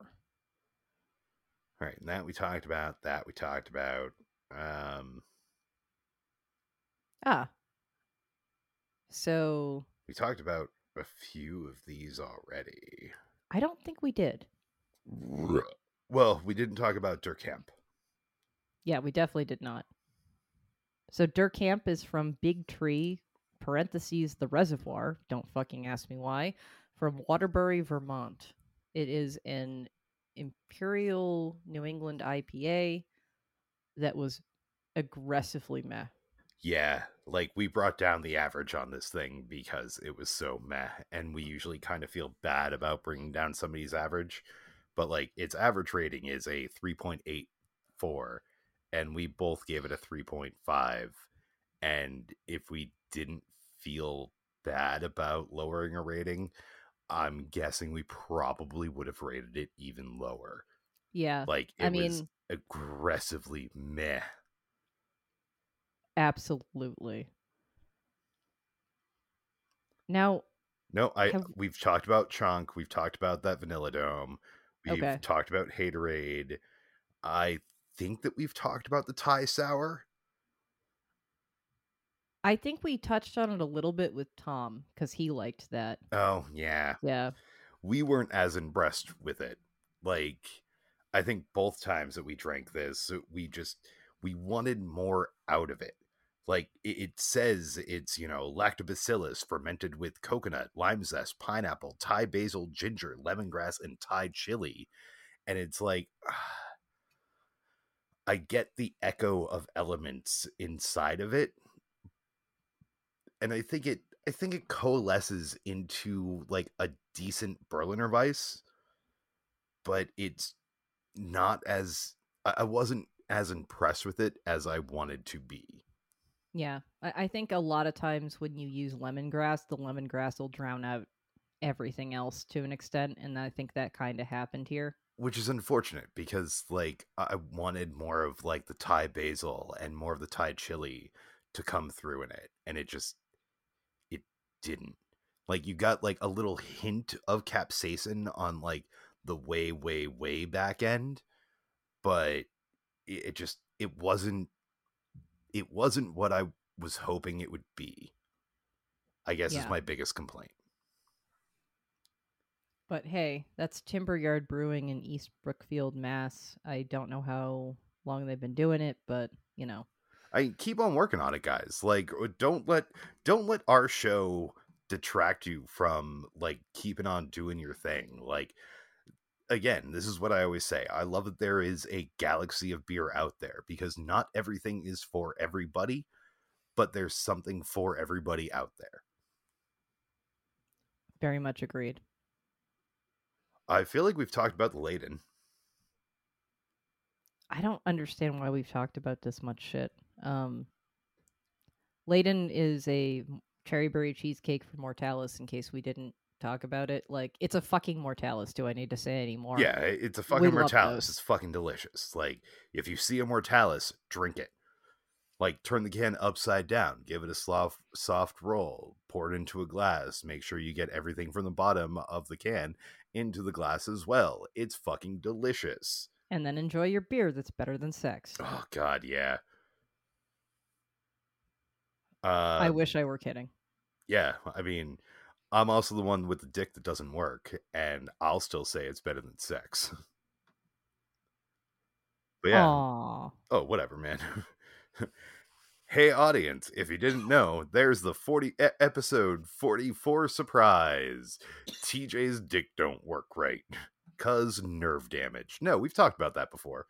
All right, and that we talked about. That we talked about. Um, Ah. So we talked about a few of these already. I don't think we did. Well, we didn't talk about Durkamp. Yeah, we definitely did not. So Durkamp is from Big Tree, parentheses, the reservoir. Don't fucking ask me why. From Waterbury, Vermont. It is an Imperial New England IPA that was aggressively meh. Yeah, like we brought down the average on this thing because it was so meh, and we usually kind of feel bad about bringing down somebody's average, but like its average rating is a 3.84, and we both gave it a 3.5. And if we didn't feel bad about lowering a rating, I'm guessing we probably would have rated it even lower. Yeah, Like it I was mean, aggressively meh. absolutely. Now, No, I Have- we've talked about Chunk, we've talked about that Vanilla Dome, we've Okay. talked about Haterade. I think that we've talked about the Thai Sour. I think we touched on it a little bit with Tom because he liked that. Oh yeah, Yeah. we weren't as impressed with it. Like, I think both times that we drank this, we just we wanted more out of it. Like it, it says, it's you know lactobacillus fermented with coconut, lime zest, pineapple, Thai basil, ginger, lemongrass, and Thai chili, and it's like. I get the echo of elements inside of it, and I think it I think it coalesces into like a decent Berliner Weiss, but it's not as I wasn't as impressed with it as I wanted to be. Yeah. I, think a lot of times when you use lemongrass, the lemongrass will drown out everything else to an extent. And I think that kind of happened here. Which is unfortunate because like I wanted more of like the Thai basil and more of the Thai chili to come through in it, and it just didn't. Like you got like a little hint of capsaicin on like the way way way back end, but it, it just it wasn't it wasn't what I was hoping it would be. I guess is my biggest complaint. But hey, that's Timber Yard Brewing in East Brookfield, Mass. I don't know how long they've been doing it, but you know. I keep on working on it, guys. Like, uh, don't let don't let our show detract you from like keeping on doing your thing. Like, again, this is what I always say. I love that there is a galaxy of beer out there because not everything is for everybody, but there's something for everybody out there. Very much agreed. I feel like we've talked about the Leyden. I don't understand why we've talked about this much shit. Um, Leyden is a cherry berry cheesecake for Mortalis. In case we didn't talk about it, like it's a fucking Mortalis. Do I need to say any more? Yeah, it's a fucking love Mortalis. It's fucking delicious. Like, if you see a Mortalis, drink it. Like, turn the can upside down, give it a soft, soft roll, pour it into a glass. Make sure you get everything from the bottom of the can into the glass as well. It's fucking delicious. and then enjoy your beer that's better than sex. Oh God, yeah. Uh, I wish I were kidding. yeah. I mean, I'm also the one with the dick that doesn't work, and I'll still say it's better than sex. but yeah. Aw. Oh, whatever, man. hey, audience, if you didn't know, there's the 40 e- episode 44 surprise. TJ's dick don't work right cuz nerve damage. No, we've talked about that before.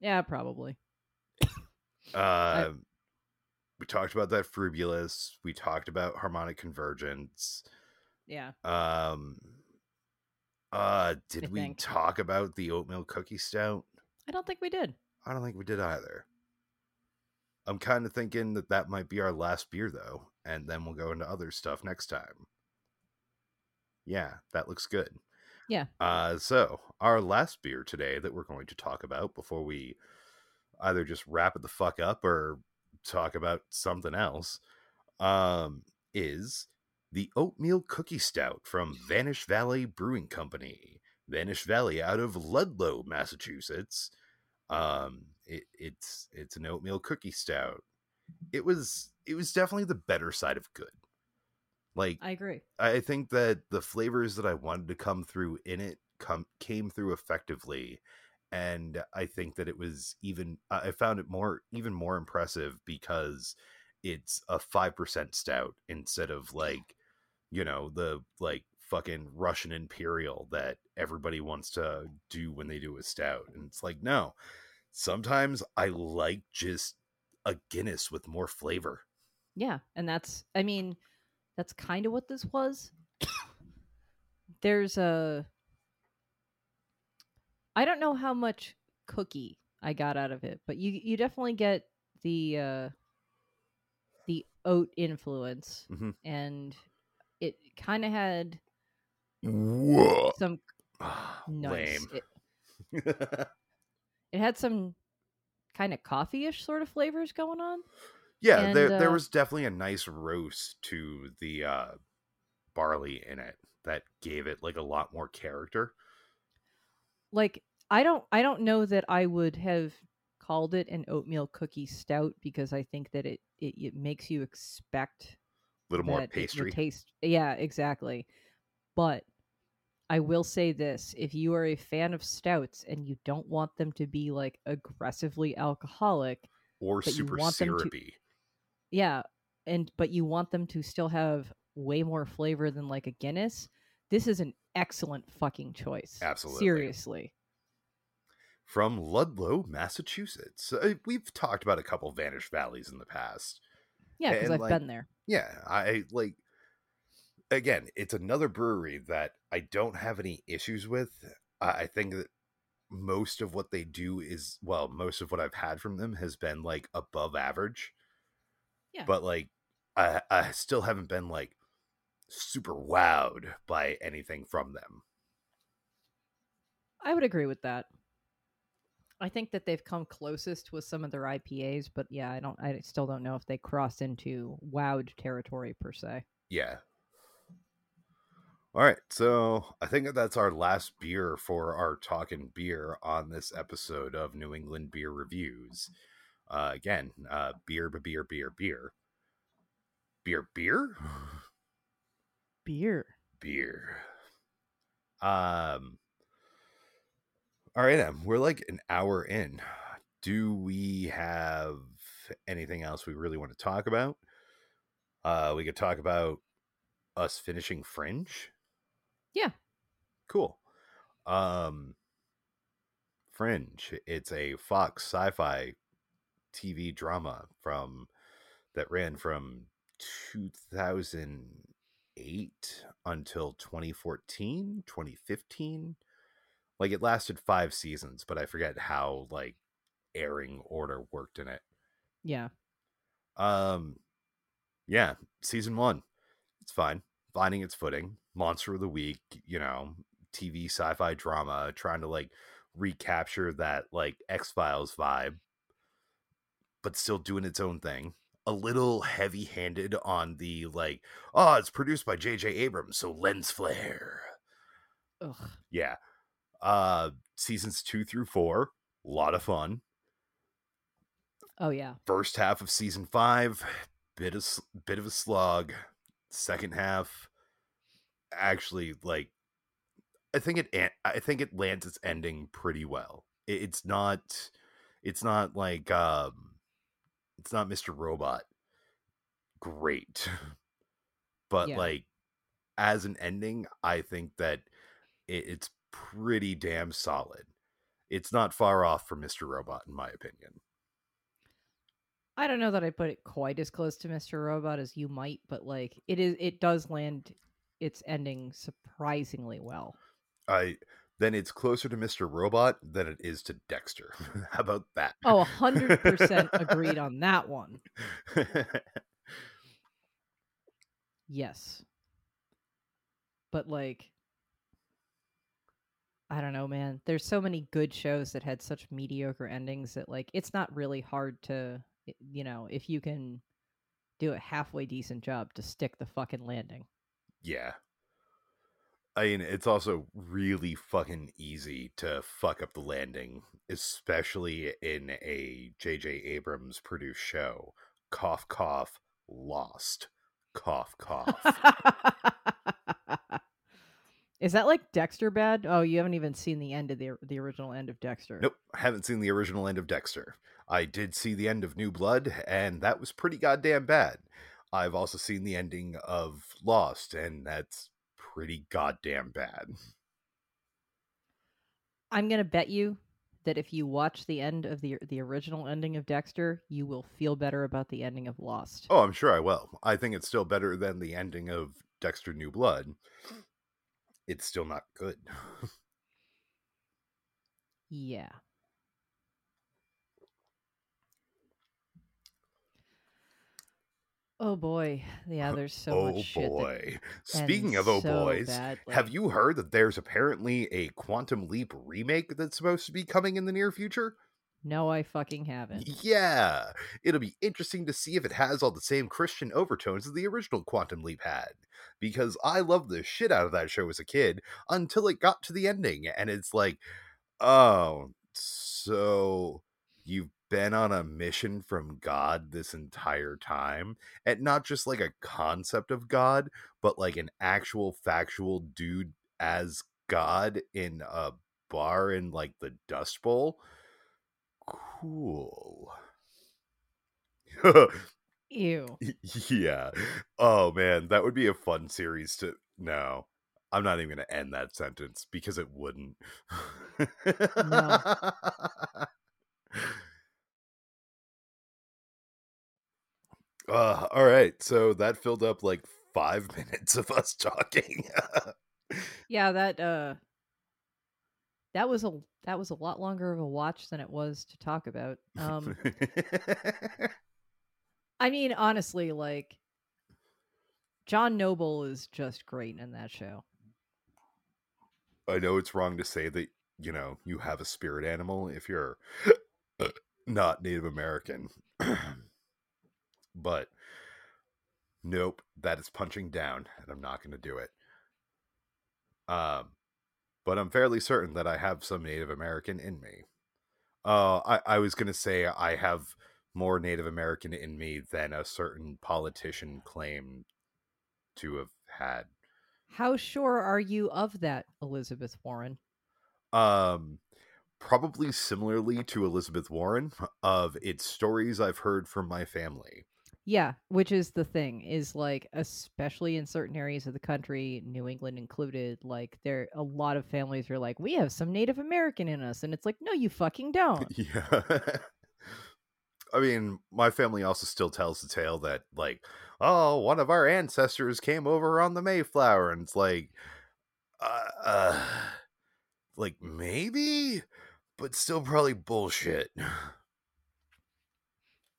Yeah, probably. Uh we talked about that Frubulous, we talked about harmonic convergence. Yeah. Um uh did I we think. talk about the oatmeal cookie stout? I don't think we did. I don't think we did either. I'm kind of thinking that that might be our last beer, though, and then we'll go into other stuff next time. Yeah, that looks good. Yeah. Uh, so our last beer today that we're going to talk about before we either just wrap it the fuck up or talk about something else, um, is the oatmeal cookie stout from Vanish Valley Brewing Company. Vanish Valley out of Ludlow, Massachusetts um it, it's it's an oatmeal cookie stout it was it was definitely the better side of good like I agree. i think that the flavors that i wanted to come through in it come came through effectively and i think that it was even i found it more even more impressive because it's a 5% stout instead of like you know the like fucking russian imperial that everybody wants to do when they do a stout and it's like no sometimes i like just a guinness with more flavor Yeah, and that's I mean, that's kind of what this was. There's a I don't know how much cookie I got out of it, but you you definitely get the uh the oat influence Mhm. and it kind of had whoa some nice it, it had some kind of coffee-ish sort of flavors going on. yeah there, And, there uh, was definitely a nice roast to the uh barley in it that gave it like a lot more character like I don't I don't know that I would have called it an oatmeal cookie stout because I think that it it, it makes you expect a little more that it will pastry. taste yeah exactly. But I will say this if you are a fan of stouts and you don't want them to be like aggressively alcoholic or super them to- syrupy. Yeah and but you want them to still have way more flavor than like a Guinness this is an excellent fucking choice. Absolutely. seriously. From ludlow massachusetts. Uh, we've talked about a couple vanish valleys in the past. Yeah because I've like, been there. yeah i like again it's another brewery that i don't have any issues with. I, I think that most of what they do is well most of what i've had from them has been like above average. Yeah. but like i i still haven't been like super wowed by anything from them I would agree with that. I think that they've come closest with some of their IPAs, but yeah, I don't. I still don't know if they cross into wowed territory per se. yeah all right so i think that that's our last beer for our talking beer on this episode of new england beer reviews uh again uh beer beer beer beer beer beer Beer. beer. Um all right then we're like an hour in. Do we have anything else we really want to talk about? Uh we could talk about us finishing fringe? Yeah. cool. Um fringe it's a fox sci-fi tv drama from that ran from 2008 until 2014 2015 like it lasted five seasons but i forget how like airing order worked in it. Yeah. um yeah season one it's fine finding its footing monster of the week you know tv sci-fi drama trying to like recapture that like x-files vibe but still doing its own thing a little heavy-handed on the like oh it's produced by jj abrams so lens flare Ugh. yeah Uh seasons 2 through 4, a lot of fun. Oh yeah. First half of season 5, bit of bit of a slog. Second half actually like I think it I think it lands its ending pretty well. It's not it's not like um it's not Mr. Robot great. but Yeah. like as an ending, I think that it, it's pretty damn solid. It's not far off from Mr. Robot in my opinion. I don't know that I put it quite as close to Mr. Robot as you might, but like it is it does land its ending surprisingly well. I then it's closer to Mr. Robot than it is to Dexter. How about that? Oh, 100% agreed on that one. Yes. But like I don't know, man. There's so many good shows that had such mediocre endings that like it's not really hard to you know, if you can do a halfway decent job to stick the fucking landing. yeah. I mean, it's also really fucking easy to fuck up the landing, especially in a J.J. Abrams produced show. Cough, cough, lost. Cough, cough. Is that like Dexter bad? Oh, you haven't even seen the end of the the original end of Dexter. nope, haven't seen the original end of Dexter. I did see the end of New Blood, and that was pretty goddamn bad. I've also seen the ending of Lost, and that's pretty goddamn bad. I'm gonna bet you that if you watch the end of the the original ending of Dexter, you will feel better about the ending of Lost. Oh, I'm sure I will. I think it's still better than the ending of Dexter New Blood. It's still not good. Yeah. Oh boy, yeah. There's so oh much shit. that boy. Speaking ends of oh so boys, bad, have you heard that there's apparently a Quantum Leap remake that's supposed to be coming in the near future? No, I fucking haven't. Yeah, it'll be interesting to see if it has all the same Christian overtones as the original Quantum Leap had. Because I loved the shit out of that show as a kid until it got to the ending, and it's like, oh, so you've been on a mission from God this entire time, and not just like a concept of God, but like an actual factual dude as God in a bar in like the Dust Bowl cool. Ew. yeah. Oh man, that would be a fun series to No. I'm not even going to end that sentence because it wouldn't. No. Uh, all right. So that filled up like 5 minutes of us talking. Yeah, that uh that was a that was a lot longer of a watch than it was to talk about. Um I mean honestly like John Noble is just great in that show. I know it's wrong to say that, you know, you have a spirit animal if you're not Native American. but nope, that is punching down, and I'm not going to do it. Um, but I'm fairly certain that I have some Native American in me. Uh, I, I was going to say I have more Native American in me than a certain politician claimed to have had. How sure are you of that, Elizabeth Warren? Um, probably similarly to Elizabeth Warren, of its stories I've heard from my family. Yeah, which is the thing is like especially in certain areas of the country, New England included, like there a lot of families are like we have some Native American in us and it's like no you fucking don't. Yeah. I mean, my family also still tells the tale that, like, oh, one of our ancestors came over on the Mayflower, and it's like, uh, uh like maybe, but still probably bullshit.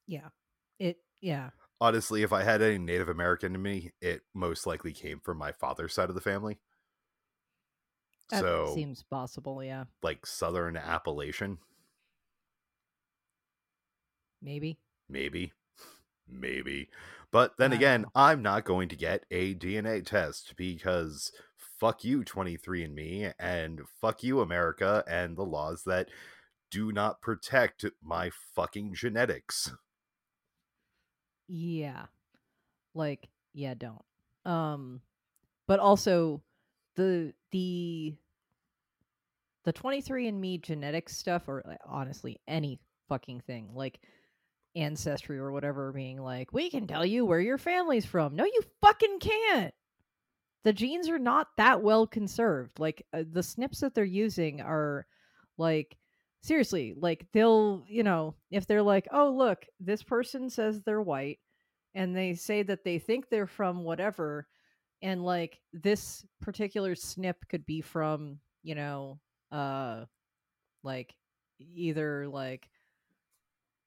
Yeah. It yeah. Honestly, if I had any Native American in me, it most likely came from my father's side of the family. That so, seems possible, yeah. like Southern Appalachian, Maybe. maybe, maybe. But then again, I'm not going to get a DNA test because fuck you 23andme and fuck you america and the laws that do not protect my fucking genetics Yeah. Like, yeah, don't. Um but also the the the 23andme genetic stuff or like, honestly any fucking thing like ancestry or whatever being like we can tell you where your family's from no you fucking can't the genes are not that well conserved like uh, the snips that they're using are like seriously like they'll you know if they're like oh look this person says they're white and they say that they think they're from whatever and like this particular snip could be from you know uh like either like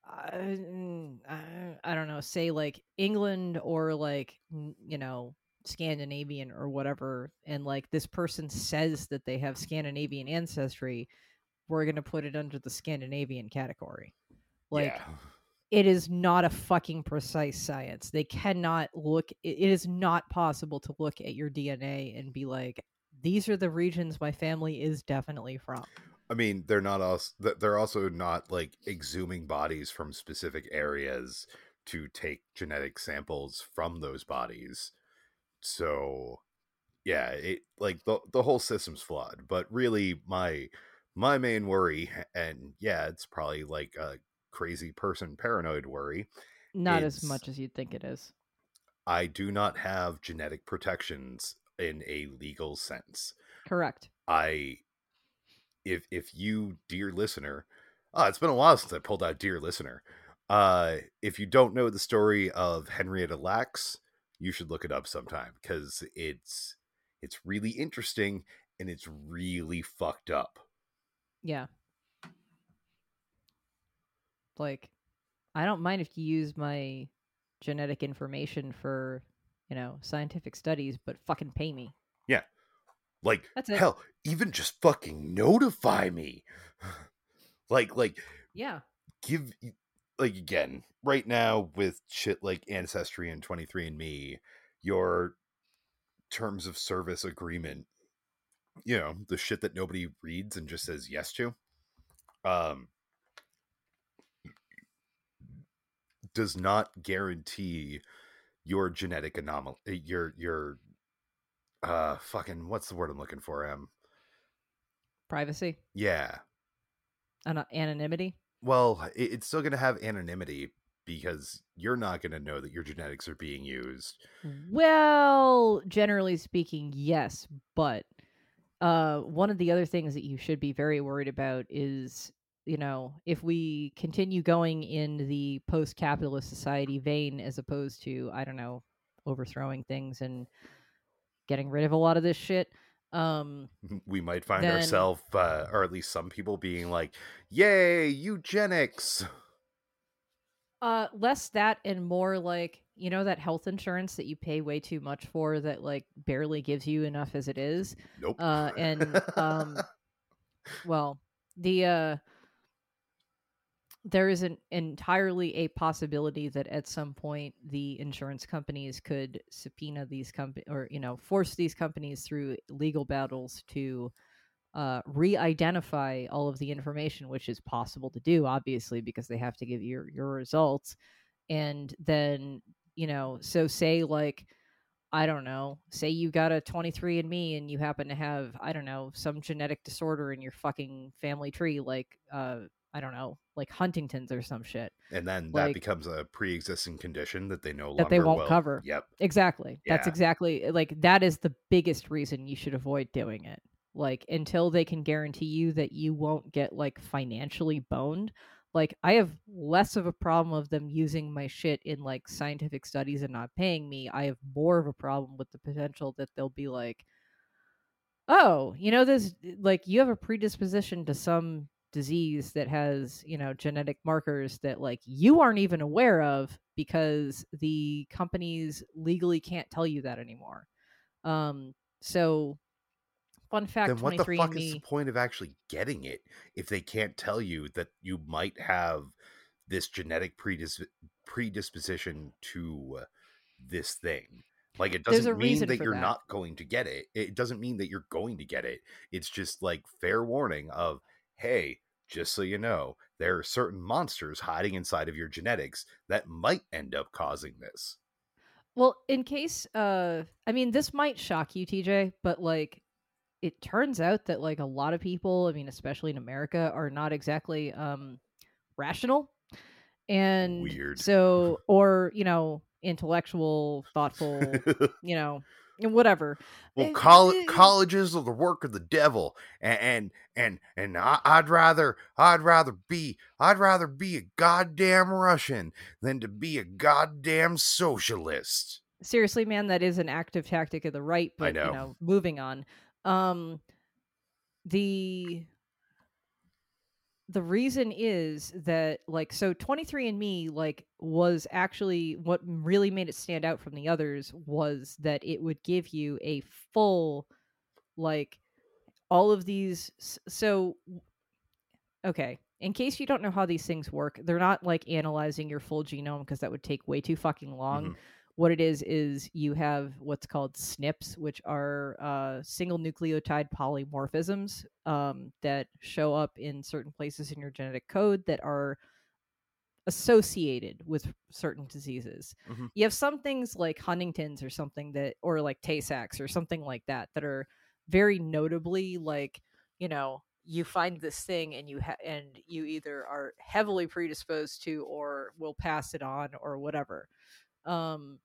uh, mm, I, I don't know say like england or like you know scandinavian or whatever and like this person says that they have scandinavian ancestry we're going to put it under the scandinavian category like yeah it is not a fucking precise science. They cannot look it is not possible to look at your DNA and be like these are the regions my family is definitely from. I mean, they're not also they're also not like exhuming bodies from specific areas to take genetic samples from those bodies. So, yeah, it like the the whole system's flawed. But really, my my main worry, and yeah, it's probably like a crazy person paranoid worry. Not as much as you'd think it is. I do not have genetic protections in a legal sense. Correct. I if if you dear listener, oh, it's been a while since I pulled out dear listener. Uh if you don't know the story of Henrietta Lacks, you should look it up sometime because it's it's really interesting and it's really fucked up. Yeah. Like I don't mind if you use my genetic information for, you know, scientific studies, but fucking pay me. Yeah. Like That's it. hell, even just fucking notify me. like like Yeah. give like again right now with shit like ancestry and 23andme your terms of service agreement you know the shit that nobody reads and just says yes to um does not guarantee your genetic anomaly your your uh fucking what's the word i'm looking for em Privacy, yeah An- anonymity. Well, it, it's still going to have anonymity because you're not going to know that your genetics are being used. Well, generally speaking, yes, but uh one of the other things that you should be very worried about is, you know, if we continue going in the post-capitalist society vein as opposed to, I don't know, overthrowing things and getting rid of a lot of this shit. Um We might find Then- ourselves, uh, or at least some people, being like, "Yay, eugenics!" Uh, less that and more like you know that health insurance that you pay way too much for that like barely gives you enough as it is. Nope. Uh, and um, well, the uh, there is an entirely a possibility that at some point the insurance companies could subpoena these company or you know force these companies through legal battles to uh, re-identify all of the information, which is possible to do, obviously, because they have to give your, your results. And then, you know, so say like, I don't know, say you got a 23andMe and you happen to have, I don't know, some genetic disorder in your fucking family tree, like, uh, I don't know, like Huntington's or some shit. and then that becomes a pre-existing condition that they no That they won't will- cover. Yep. Exactly. That's exactly like that is the biggest reason you should avoid doing it. Like until they can guarantee you that you won't get like financially boned. Like I have less of a problem of them using my shit in like scientific studies and not paying me. I have more of a problem with the potential that they'll be like, "Oh, you know this like you have a predisposition to some disease that has, you know, genetic markers that like you aren't even aware of because the companies legally can't tell you that anymore. Um so fun fact Then what the fuck and is the point of actually getting it if they can't tell you that you might have this genetic predis- predisposition to this thing? Like it doesn't mean that you're that. not going to get it. It doesn't mean that you're going to get it. It's just like fair warning of, hey, just so you know, there are certain monsters hiding inside of your genetics that might end up causing this. Well, in case, uh, I mean, this might shock you, TJ, but like, it turns out that like a lot of people, I mean, especially in America, are not exactly um rational, and Weird. so, or you know, intellectual, thoughtful, you know, whatever. well, Eh, coll- eh, colleges are the work of the devil, and and and, and I, I'd rather I'd rather be I'd rather be a goddamn Russian than to be a goddamn socialist. seriously man that is an active tactic of the right I but know. you know moving on um the the reason is that like so 23andme like was actually what really made it stand out from the others was that it would give you a full like all of these so okay in case you don't know how these things work they're not like analyzing your full genome because that would take way too fucking long Mhm. What it is is you have what's called SNPs, which are uh, single nucleotide polymorphisms um, that show up in certain places in your genetic code that are associated with certain diseases. Mhm. You have some things like Huntington's or something that, or like Tay Sachs or something like that, that are very notably like, you know, you find this thing and you ha- and you either are heavily predisposed to or will pass it on or whatever. Um,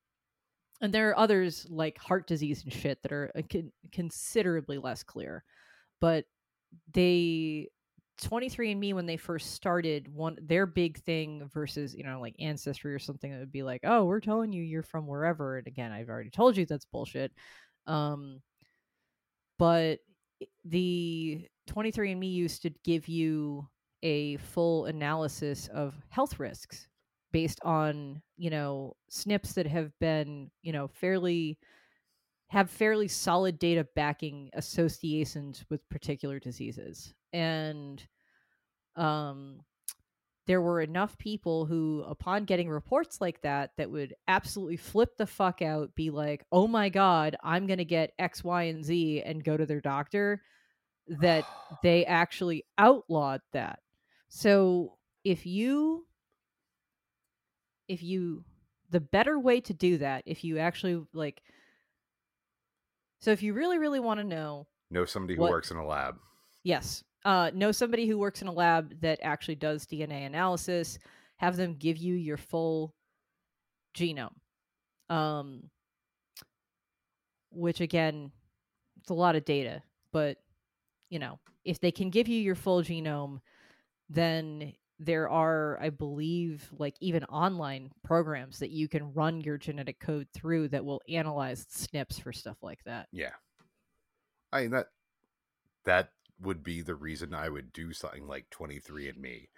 and there are others like heart disease and shit that are uh, con- considerably less clear. But they 23andme when they first started one their big thing versus you know like ancestry or something that would be like oh we're telling you you're from wherever. And again i've already told you that's bullshit. Um but the 23andme used to give you a full analysis of health risks based on you know snips that have been you know fairly have fairly solid data backing associations with particular diseases. And um there were enough people who upon getting reports like that that would absolutely flip the fuck out be like oh my god i'm going to get x y and z and go to their doctor that they actually outlawed that. So if you if you the better way to do that if you actually like so if you really really want to know know somebody who What- works in a lab. yes uh know somebody who works in a lab that actually does dna analysis have them give you your full genome um which again it's a lot of data but you know if they can give you your full genome then there are i believe like even online programs that you can run your genetic code through that will analyze snips for stuff like that Yeah. I mean that that would be the reason I would do something like 23andme.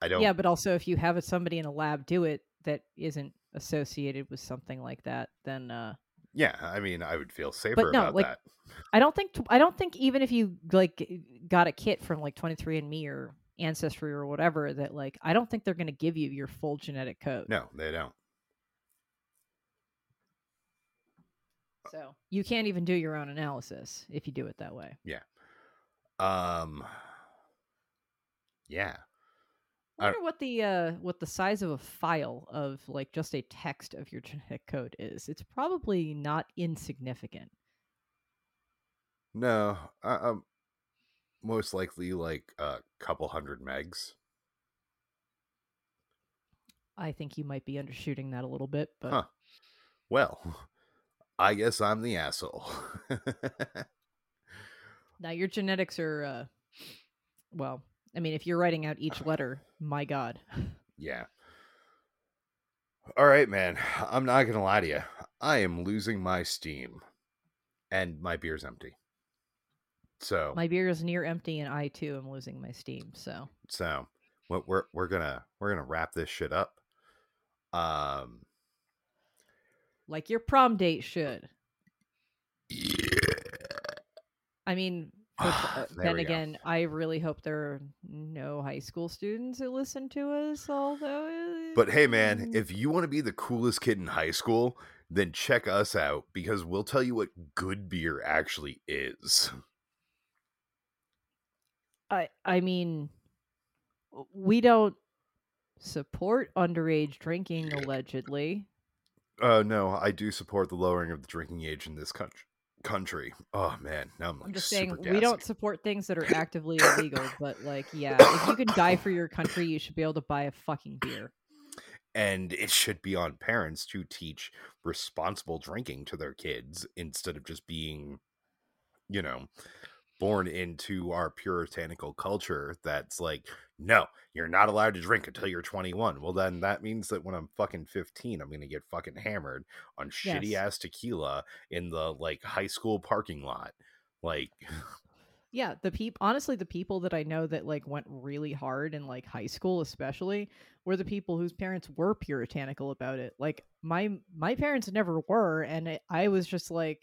I don't yeah but also if you have somebody in a lab do it that isn't associated with something like that then uh Yeah, I mean I would feel safer no, about like, that. i don't think i don't think even if you like got a kit from like 23andme or ancestry or whatever that like i don't think they're going to give you your full genetic code No, they don't. so you can't even do your own analysis if you do it that way Yeah. Um Yeah. I wonder what the uh what the size of a file of like just a text of your genetic code is. It's probably not insignificant. No, uh, um most likely like a couple hundred megs. I think you might be undershooting that a little bit, but Huh. Well, I guess I'm the asshole. now your genetics are uh well, I mean if you're writing out each letter, my god. yeah. All right, man. I'm not going to lie to you. I am losing my steam and my beer's empty. So, My beer is near empty and I too am losing my steam, so so what we're we're to we're to wrap this shit up. Um like your prom date should. yeah. I mean, for, uh, then we go. again, I really hope there are no high school students who listen to us. Although, But hey, man, mm, if you want to be the coolest kid in high school, then check us out because we'll tell you what good beer actually is. I I mean we don't support underage drinking allegedly. Uh no, I do support the lowering of the drinking age in this country. Country. Oh man, now I'm like I'm just super saying we don't support things that are actively illegal, but like yeah, if you can die for your country, you should be able to buy a fucking beer. and it should be on parents to teach responsible drinking to their kids instead of just being you know born into our puritanical culture that's like no you're not allowed to drink until you're 21 well then that means that when i'm fucking 15 i'm gonna get fucking hammered on shitty ass tequila in the like high school parking lot like Yeah, the peop honestly the people that I know that like went really hard in like high school especially were the people whose parents were puritanical about it. Like my my parents never were and it, I was just like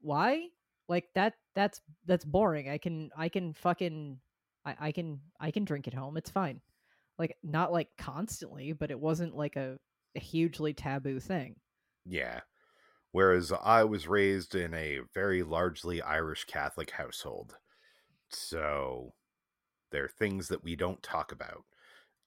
why? Like that that's that's boring. I can I can fucking I, I can I can drink at home. It's fine. Like not like constantly, but it wasn't like a, a hugely taboo thing. Yeah. Whereas I was raised in a very largely Irish Catholic household. So there are things that we don't talk about.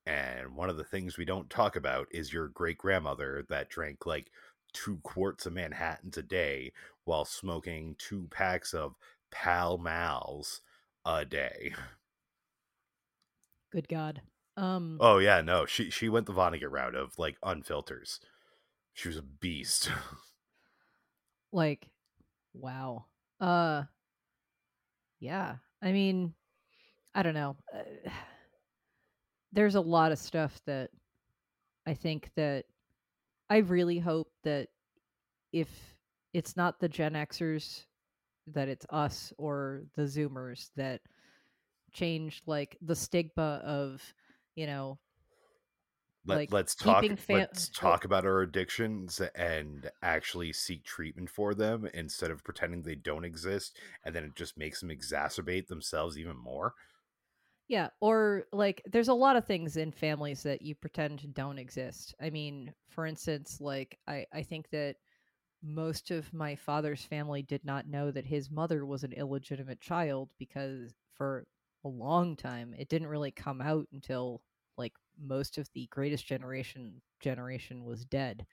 And one of the things we don't talk about is your great grandmother that drank like two quarts of Manhattans a day while smoking two packs of Pall Malls a day. Good god. Um Oh yeah, no, she she went the Vonnegut route of like unfilters. She was a beast. like wow uh yeah i mean i don't know uh, there's a lot of stuff that i think that i really hope that if it's not the gen xers that it's us or the zoomers that change like the stigma of you know Let, like, let's talk keeping fa- let's uh, talk about our addictions and actually seek treatment for them instead of pretending they don't exist and then it just makes them exacerbate themselves even more Yeah, or like there's a lot of things in families that you pretend don't exist. I mean, for instance, like I I think that most of my father's family did not know that his mother was an illegitimate child because for a long time it didn't really come out until like most of the greatest generation generation was dead.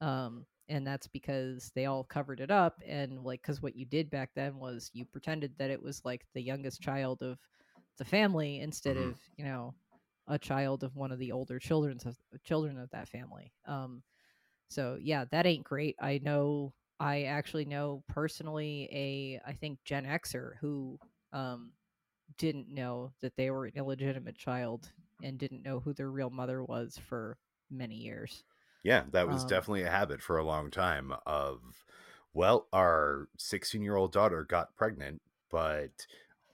Um and that's because they all covered it up and like cuz what you did back then was you pretended that it was like the youngest child of the family instead Mhm. of you know a child of one of the older children's of children of that family um so yeah that ain't great i know i actually know personally a i think gen xer who um didn't know that they were an illegitimate child and didn't know who their real mother was for many years yeah that was Um, definitely a habit for a long time of well our 16 year old daughter got pregnant but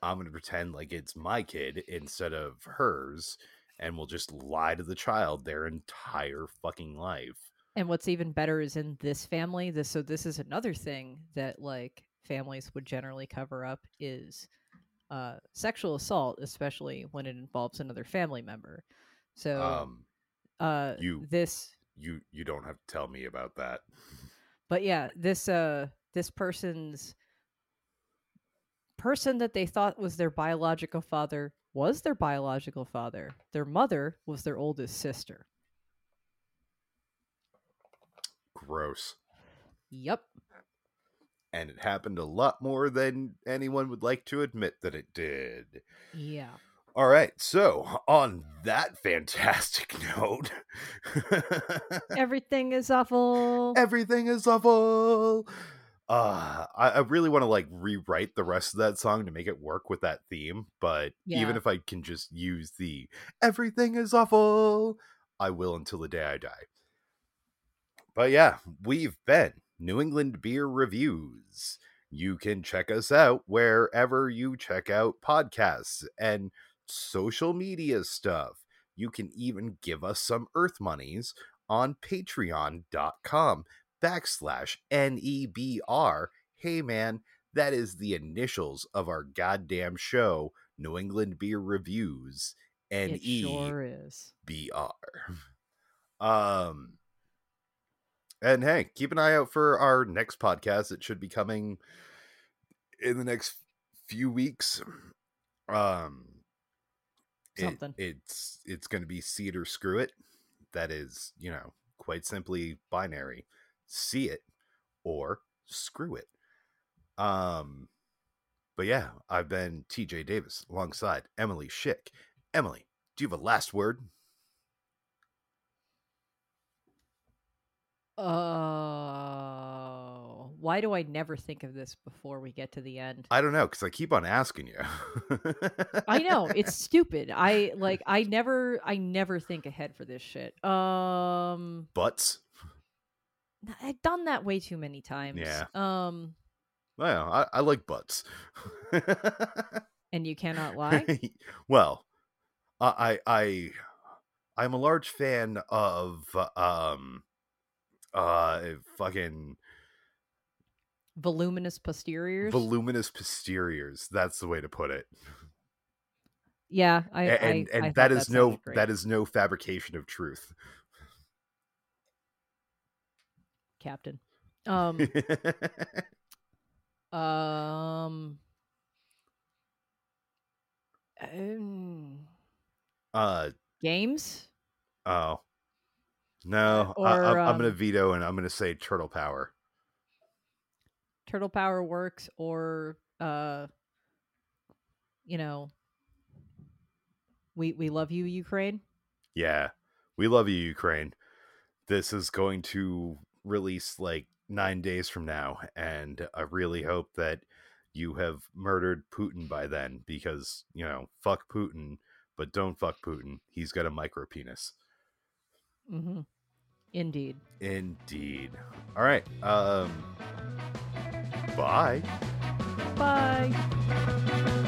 i'm going to pretend like it's my kid instead of hers and we'll just lie to the child their entire fucking life And what's even better is in this family, this so this is another thing that like families would generally cover up is uh sexual assault, especially when it involves another family member. So um uh you- this you you don't have to tell me about that but yeah, this uh this person's person that they thought was their biological father was their biological father. Their mother was their oldest sister. gross Yep. and it happened a lot more than anyone would like to admit that it did. Yeah. All right, so on that fantastic note, Everything is awful. everything is awful. Uh, I, I really want to like rewrite the rest of that song to make it work with that theme, but even if I can just use the everything is awful, I will until the day I die. But yeah, we've been New England Beer Reviews. You can check us out wherever you check out podcasts and social media stuff. You can even give us some earth monies on patreon.com backslash NEBR. Hey man, that is the initials of our goddamn show, New England Beer Reviews. N it E. B R. Um And hey, keep an eye out for our next podcast. It should be coming in the next few weeks. Um it- Something. it's it's going to be it or screw it. That is, you know, quite simply binary. See it or screw it. Um but yeah, I've been TJ Davis alongside Emily Schick. Emily, do you have a last word? Oh, why do I never think of this before we get to the end? I don't know because I keep on asking you. I know it's stupid. I like I never I never think ahead for this shit. Um Butts. I've done that way too many times. Yeah. Um Well, I, I like butts. and you cannot lie. well, I I I- I'm a large fan of um uh fucking Voluminous posteriors. voluminous posteriors. That's the way to put it. yeah, I and I, and I that is no that is no fabrication of truth. Captain. Um um um, uh games oh. No, I, Or, I'm, I'm gonna um, veto and I'm gonna say turtle power. turtle power works or uh you know we we love you ukraine Yeah, we love you, Ukraine. This is going to release like nine days from now, and I really hope that you have murdered Putin by then because, you know, fuck Putin, but don't fuck Putin. He's got a micro penis. mm-hmm. indeed Indeed. All right. Um, bye. bye